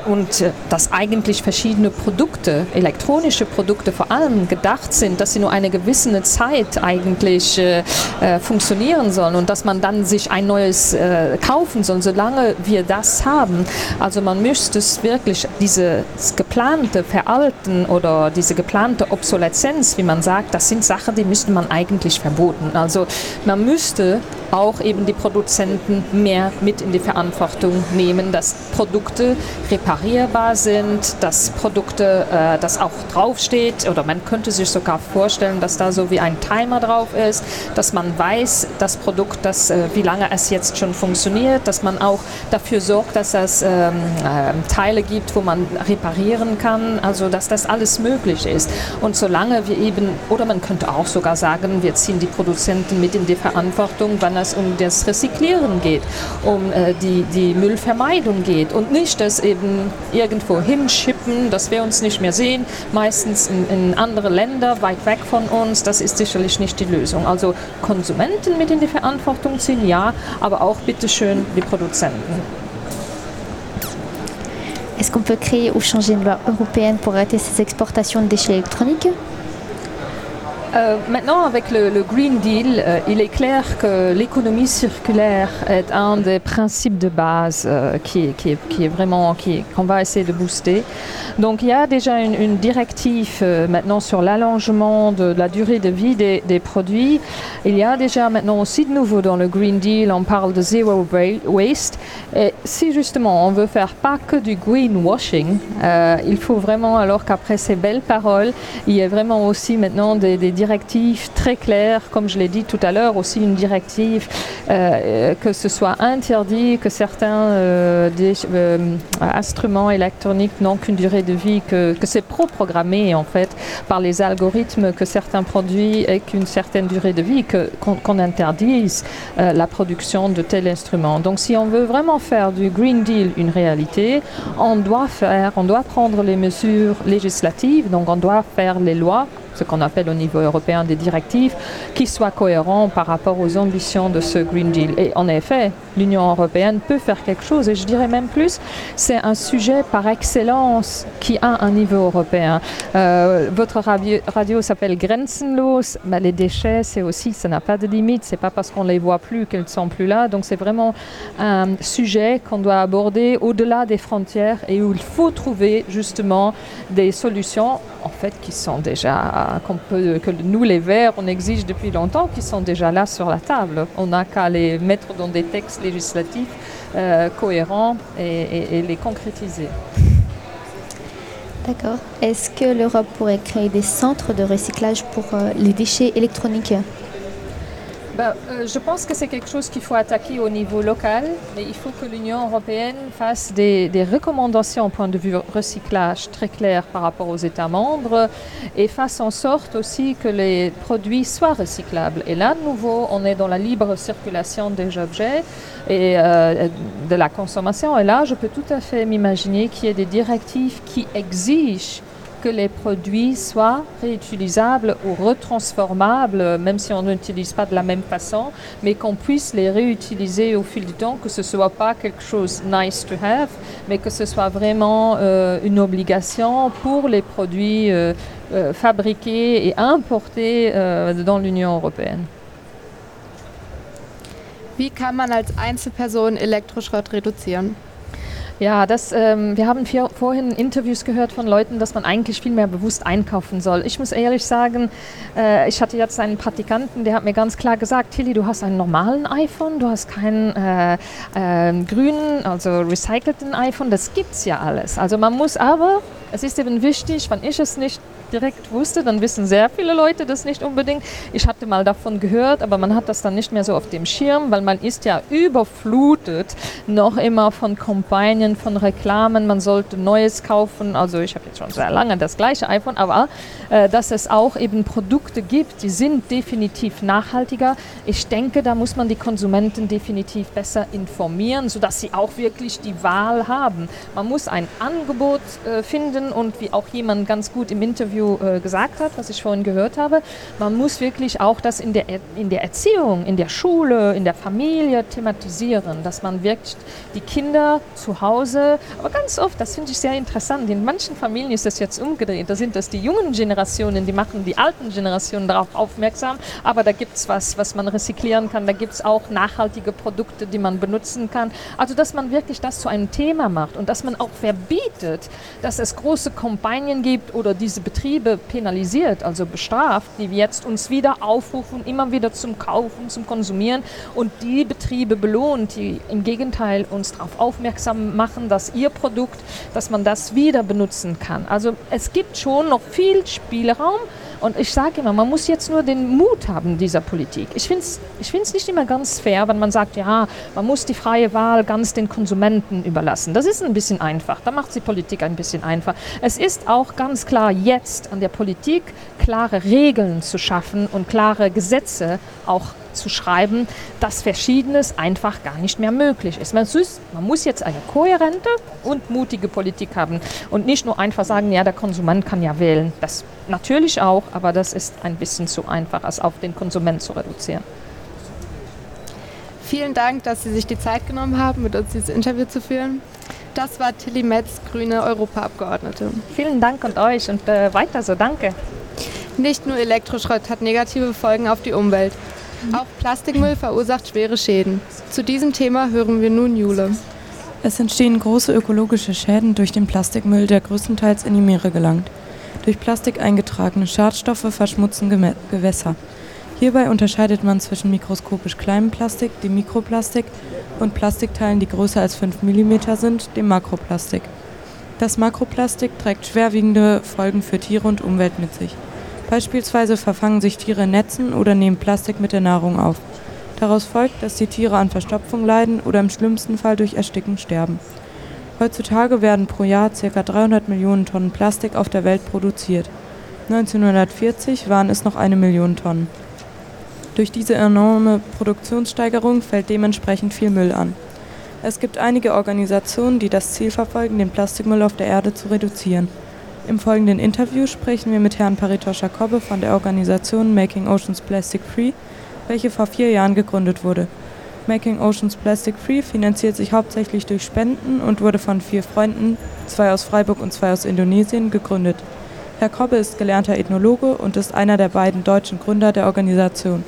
und äh, dass eigentlich verschiedene Produkte, elektronische Produkte vor allem gedacht sind, dass sie nur eine gewisse Zeit eigentlich äh, äh, funktionieren sollen und dass man dann sich ein neues äh, kaufen soll, solange wir das haben. Also man müsste es wirklich dieses geplante Veralten oder diese geplante Obsoleszenz, wie man sagt, das sind Sachen, die müsste man eigentlich verboten. Also man müsste auch eben die Produzenten mehr mit in die Verantwortung nehmen, dass Produkte reparierbar sind, dass Produkte, äh, das auch draufsteht oder man könnte sich sogar vorstellen, dass da so wie ein Timer drauf ist, dass man weiß, das Produkt, das, äh, wie lange es jetzt schon funktioniert, dass man auch dafür sorgt, dass es ähm, äh, Teile gibt, wo man reparieren kann, also dass das alles möglich ist. Und solange wir eben, oder man könnte auch sogar sagen, wir ziehen die Produzenten mit in die Verantwortung, wenn es um das Rezyklieren geht, um äh, die, die Müllvermeidung geht und nicht das eben irgendwo hinschippen, dass wir uns nicht mehr sehen, meistens in, in andere Länder, weit weg von uns, das ist sicherlich nicht die Lösung. Also Konsumenten mit in die Verantwortung ziehen, ja, aber auch bitteschön die Produzenten. Est-ce qu'on peut créer ou changer une loi européenne pour arrêter ces exportations de déchets électroniques Euh, maintenant, avec le, Green Deal, euh, il est clair que l'économie circulaire est un des principes de base euh, qui, vraiment qu'on va essayer de booster. Donc, il y a déjà une, directive maintenant sur l'allongement de, la durée de vie des, produits. Il y a déjà maintenant aussi de nouveau dans le Green Deal, on parle de zero waste. Et si justement on veut faire pas que du greenwashing, il faut vraiment alors qu'après ces belles paroles, il y ait vraiment aussi maintenant des, des directive très claire, comme je l'ai dit tout à l'heure, aussi une directive euh, que ce soit interdit, que certains euh, euh, instruments électroniques n'ont qu'une durée de vie, que, que c'est pro-programmé en fait par les algorithmes, que certains produits aient qu'une certaine durée de vie, qu'on qu interdise euh, la production de tels instruments. Donc si on veut vraiment faire du Green Deal une réalité, on doit faire, on doit prendre les mesures législatives, donc on doit faire les lois ce qu'on appelle au niveau européen des directives, qui soient cohérents par rapport aux ambitions de ce Green Deal. Et en effet, l'Union européenne peut faire quelque chose, et je dirais même plus, c'est un sujet par excellence qui a un niveau européen. Euh, votre radio, s'appelle Grenzenlos, les déchets, c'est aussi, ça n'a pas de limite, c'est pas parce qu'on les voit plus qu'elles ne sont plus là, donc c'est vraiment un sujet qu'on doit aborder au-delà des frontières et où il faut trouver justement des solutions en fait qui sont déjà que nous les Verts, on exige depuis longtemps, qui sont déjà là sur la table. On n'a qu'à les mettre dans des textes législatifs euh, cohérents et les concrétiser. D'accord. Est-ce que l'Europe pourrait créer des centres de recyclage pour euh, les déchets électroniques? Ben, euh, je pense que c'est quelque chose qu'il faut attaquer au niveau local, mais il faut que l'Union européenne fasse des, des, recommandations au point de vue recyclage très claires par rapport aux États membres et fasse en sorte aussi que les produits soient recyclables. Et là, de nouveau, on est dans la libre circulation des objets et euh, de la consommation. Et là, je peux tout à fait m'imaginer qu'il y ait des directives qui exigent que les produits soient réutilisables ou retransformables, même si on n'utilise pas de la même façon, mais qu'on puisse les réutiliser au fil du temps, que ce ne soit pas quelque chose nice to have, mais que ce soit vraiment euh, une obligation pour les produits euh, euh, fabriqués et importés dans l'Union européenne. Wie kann man als Einzelperson Elektroschrott reduzieren? Ja, das, ähm, wir haben vier, vorhin Interviews gehört von Leuten, dass man eigentlich viel mehr bewusst einkaufen soll. Ich muss ehrlich sagen, äh, ich hatte jetzt einen Praktikanten, der hat mir ganz klar gesagt, Tilly, du hast einen normalen iPhone, du hast keinen äh, äh, grünen, also recycelten iPhone, das gibt's ja alles. Also man muss aber, es ist eben wichtig, wenn ich es nicht direkt wusste, dann wissen sehr viele Leute das nicht unbedingt. Ich hatte mal davon gehört, aber man hat das dann nicht mehr so auf dem Schirm, weil man ist ja überflutet noch immer von Kampagnen, von Reklamen, man sollte Neues kaufen. Also ich habe jetzt schon sehr lange das gleiche iPhone, aber äh, dass es auch eben Produkte gibt, die sind definitiv nachhaltiger. Ich denke, da muss man die Konsumenten definitiv besser informieren, sodass sie auch wirklich die Wahl haben. Man muss ein Angebot äh, finden und wie auch jemand ganz gut im Interview Interview äh, gesagt hat, was ich vorhin gehört habe. Man muss wirklich auch das in der, in der Erziehung, in der Schule, in der Familie thematisieren, dass man wirklich die Kinder zu Hause, aber ganz oft, das finde ich sehr interessant, in manchen Familien ist das jetzt umgedreht, da sind das die jungen Generationen, die machen die alten Generationen darauf aufmerksam, aber da gibt es was, was man rezyklieren kann, da gibt es auch nachhaltige Produkte, die man benutzen kann. Also, dass man wirklich das zu einem Thema macht und dass man auch verbietet, dass es große Kampagnen gibt oder diese Betriebe, Betriebe penalisiert, also bestraft, die jetzt uns wieder aufrufen, immer wieder zum Kaufen, zum Konsumieren und die Betriebe belohnt, die im Gegenteil uns darauf aufmerksam machen, dass ihr Produkt, dass man das wieder benutzen kann. Also es gibt schon noch viel Spielraum, und ich sage immer, man muss jetzt nur den Mut haben dieser Politik. Ich finde es ich find's nicht immer ganz fair, wenn man sagt, ja, man muss die freie Wahl ganz den Konsumenten überlassen. Das ist ein bisschen einfach. Da macht die Politik ein bisschen einfach. Es ist auch ganz klar jetzt an der Politik, klare Regeln zu schaffen und klare Gesetze auch zu schreiben, dass Verschiedenes einfach gar nicht mehr möglich ist. Man, ist. man muss jetzt eine kohärente und mutige Politik haben und nicht nur einfach sagen, ja, der Konsument kann ja wählen. Das natürlich auch, aber das ist ein bisschen zu einfach, als auf den Konsument zu reduzieren. Vielen Dank, dass Sie sich die Zeit genommen haben, mit uns dieses Interview zu führen. Das war Tilly Metz, grüne Europaabgeordnete. Vielen Dank an euch und äh, weiter so. Danke. Nicht nur Elektroschrott hat negative Folgen auf die Umwelt. Auch Plastikmüll verursacht schwere Schäden. Zu diesem Thema hören wir nun Jule. Es entstehen große ökologische Schäden durch den Plastikmüll, der größtenteils in die Meere gelangt. Durch Plastik eingetragene Schadstoffe verschmutzen Gemä Gewässer. Hierbei unterscheidet man zwischen mikroskopisch kleinem Plastik, dem Mikroplastik, und Plastikteilen, die größer als 5 mm sind, dem Makroplastik. Das Makroplastik trägt schwerwiegende Folgen für Tiere und Umwelt mit sich. Beispielsweise verfangen sich Tiere in Netzen oder nehmen Plastik mit der Nahrung auf. Daraus folgt, dass die Tiere an Verstopfung leiden oder im schlimmsten Fall durch Ersticken sterben. Heutzutage werden pro Jahr ca. 300 Millionen Tonnen Plastik auf der Welt produziert. 1940 waren es noch eine Million Tonnen. Durch diese enorme Produktionssteigerung fällt dementsprechend viel Müll an. Es gibt einige Organisationen, die das Ziel verfolgen, den Plastikmüll auf der Erde zu reduzieren. Im folgenden Interview sprechen wir mit Herrn Paritosh Jacobe von der Organisation Making Oceans Plastic Free, welche vor vier Jahren gegründet wurde. Making Oceans Plastic Free finanziert sich hauptsächlich durch Spenden und wurde von vier Freunden, zwei aus Freiburg und zwei aus Indonesien, gegründet. Herr Kobbe ist gelernter Ethnologe und ist einer der beiden deutschen Gründer der Organisation.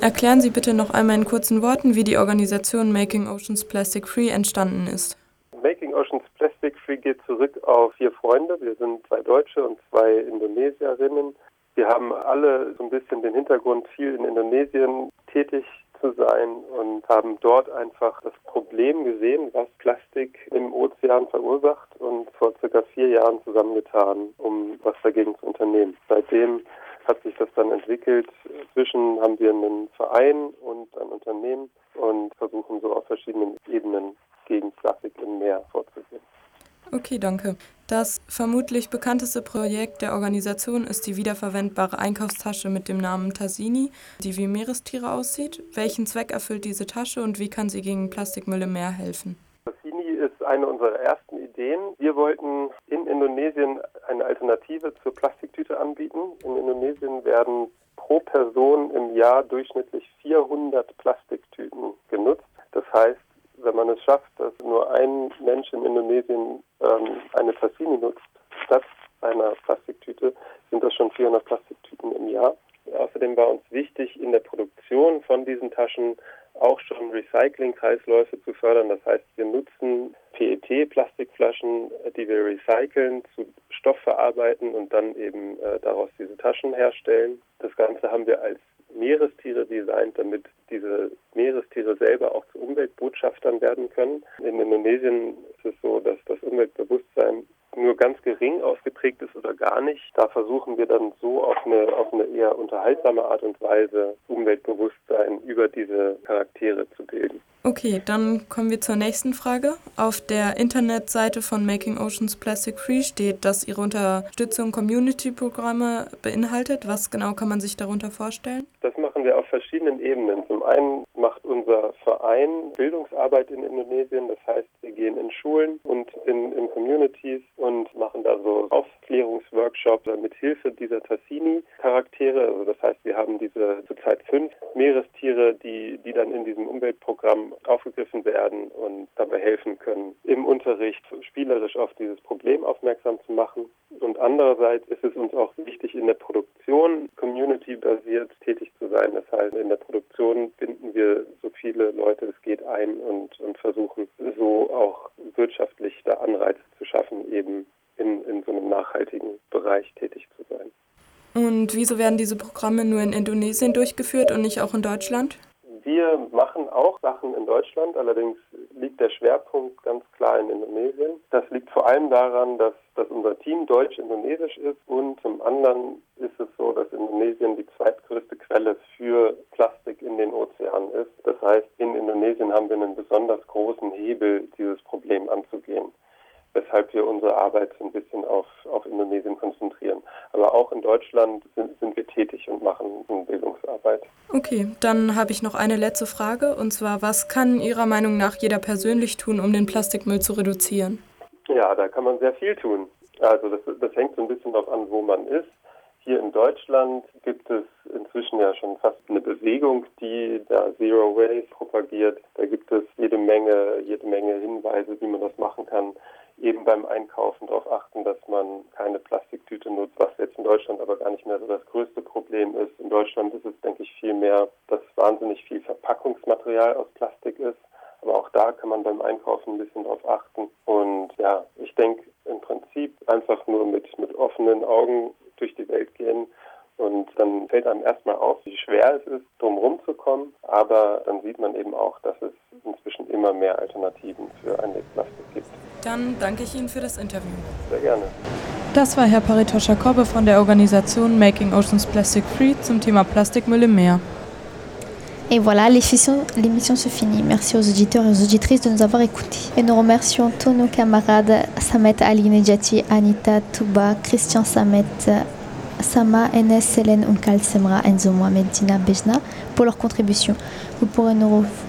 Erklären Sie bitte noch einmal in kurzen Worten, wie die Organisation Making Oceans Plastic Free entstanden ist. Making Oceans Free geht zurück auf vier Freunde. Wir sind zwei Deutsche und zwei Indonesierinnen. Wir haben alle so ein bisschen den Hintergrund, viel in Indonesien tätig zu sein und haben dort einfach das Problem gesehen, was Plastik im Ozean verursacht und vor circa vier Jahren zusammengetan, um was dagegen zu unternehmen. Seitdem hat sich das dann entwickelt. Inzwischen haben wir einen Verein und ein Unternehmen und versuchen so auf verschiedenen Ebenen gegen Plastik im Meer vorzugehen. Okay, danke. Das vermutlich bekannteste Projekt der Organisation ist die wiederverwendbare Einkaufstasche mit dem Namen Tassini, die wie Meerestiere aussieht. Welchen Zweck erfüllt diese Tasche und wie kann sie gegen Plastikmüll im Meer helfen? Tassini ist eine unserer ersten Ideen. Wir wollten in Indonesien eine Alternative zur Plastiktüte anbieten. In Indonesien werden pro Person im Jahr durchschnittlich 400 Plastiktüten genutzt. Das heißt, wenn man es schafft, dass nur ein Mensch in Indonesien ähm, eine Tassini nutzt, statt einer Plastiktüte, sind das schon 400 Plastiktüten im Jahr. Außerdem war uns wichtig, in der Produktion von diesen Taschen auch schon Recycling-Kreisläufe zu fördern. Das heißt, wir nutzen PET-Plastikflaschen, die wir recyceln, zu Stoff verarbeiten und dann eben äh, daraus diese Taschen herstellen. Das Ganze haben wir als Meerestiere designt, damit diese Meerestiere selber auch zu Umweltbotschaftern werden können. In Indonesien ist es so, dass das Umweltbewusstsein nur ganz gering ausgeprägt ist oder gar nicht. Da versuchen wir dann so auf eine, auf eine eher unterhaltsame Art und Weise Umweltbewusstsein über diese Charaktere zu bilden. Okay, dann kommen wir zur nächsten Frage. Auf der Internetseite von Making Oceans Plastic Free steht, dass Ihre Unterstützung Community-Programme beinhaltet. Was genau kann man sich darunter vorstellen? Das machen wir auf verschiedenen Ebenen. Zum einen macht unser Verein Bildungsarbeit in Indonesien. Das heißt, wir gehen in Schulen und in, in Communities und machen da so Aufklärungsworkshops mit Hilfe dieser Tassini-Charaktere. Also das heißt, wir haben diese zurzeit fünf Meerestiere, die, die dann in diesem Umweltprogramm aufgegriffen werden und dabei helfen können, im Unterricht spielerisch auf dieses Problem aufmerksam zu machen. Und andererseits ist es uns auch wichtig, in der Produktion community-basiert tätig zu sein. Das heißt, in der Produktion binden wir so viele Leute es geht ein und, und versuchen so auch wirtschaftlich da Anreize zu schaffen, eben in, in so einem nachhaltigen Bereich tätig zu sein. Und wieso werden diese Programme nur in Indonesien durchgeführt und nicht auch in Deutschland? Wir machen auch Sachen in Deutschland, allerdings liegt der Schwerpunkt ganz klar in Indonesien. Das liegt vor allem daran, dass, dass unser Team deutsch-indonesisch ist und zum anderen ist es so, dass Indonesien die zweitgrößte Quelle für Plastik in den Ozeanen ist. Das heißt, in Indonesien haben wir einen besonders großen Hebel, dieses Problem anzugehen weshalb wir unsere Arbeit ein bisschen auf, auf Indonesien konzentrieren. Aber auch in Deutschland sind, sind wir tätig und machen Bildungsarbeit. Okay, dann habe ich noch eine letzte Frage und zwar, was kann Ihrer Meinung nach jeder persönlich tun, um den Plastikmüll zu reduzieren? Ja, da kann man sehr viel tun. Also das, das hängt so ein bisschen darauf an, wo man ist. Hier in Deutschland gibt es inzwischen ja schon fast eine Bewegung, die da Zero Waste propagiert. Da gibt es jede Menge, jede Menge Hinweise, wie man das machen kann. Eben beim Einkaufen darauf achten, dass man keine Plastiktüte nutzt, was jetzt in Deutschland aber gar nicht mehr so das größte Problem ist. In Deutschland ist es, denke ich, viel mehr, dass wahnsinnig viel Verpackungsmaterial aus Plastik ist. Aber auch da kann man beim Einkaufen ein bisschen drauf achten. Und ja, ich denke im Prinzip einfach nur mit, mit offenen Augen durch die Welt gehen. Und dann fällt einem erstmal auf, wie schwer es ist, drum rumzukommen. Aber dann sieht man eben auch, dass es inzwischen immer mehr Alternativen für Einwegplastik gibt. Dann danke ich Ihnen für das Interview. Sehr gerne. Das war Herr Paritosh Jacobe von der Organisation Making Oceans Plastic Free zum Thema Plastikmüll im Meer. Et voilà, l'émission se finit. Merci aux auditeurs et aux auditrices de nous avoir écoutés. Et nous remercions tous nos camarades Samet Ali Nejati, Anita Touba, Christian Samet, Sama, Enes, Selen, Unkal, Semra, Enzo Mohamed, Dina Bejna pour leur contribution. Vous pourrez nous retrouver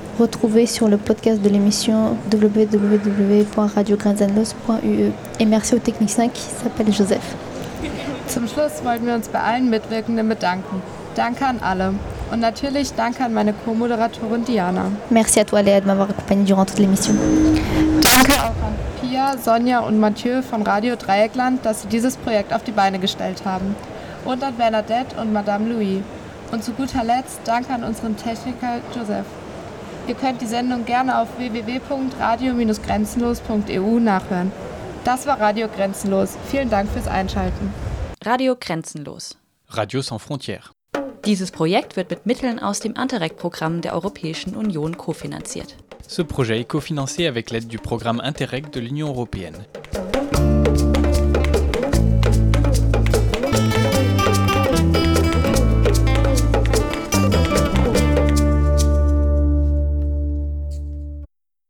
sur le podcast de l'émission www.radiogrenzenlos.ue. Et merci au technicien qui s'appelle Joseph. Zum Schluss wollten wir uns bei allen Mitwirkenden bedanken. Danke an alle. Und natürlich danke an meine Co-Moderatorin Diana. Merci à toi Léa de m'avoir accompagnée durant toute l'émission. Danke auch an Pia, Sonja und Mathieu von Radio Dreieckland, dass sie dieses Projekt auf die Beine gestellt haben. Und an Bernadette und Madame Louis. Und zu guter Letzt danke an unseren Techniker Joseph. Ihr könnt die Sendung gerne auf www.radio-grenzenlos.eu nachhören. Das war Radio Grenzenlos. Vielen Dank fürs Einschalten. Radio Grenzenlos. Radio sans frontières. Dieses Projekt wird mit Mitteln aus dem Interreg-Programm der Europäischen Union kofinanziert. Ce projet est cofinancé avec l'aide du programme Interreg de l'Union européenne.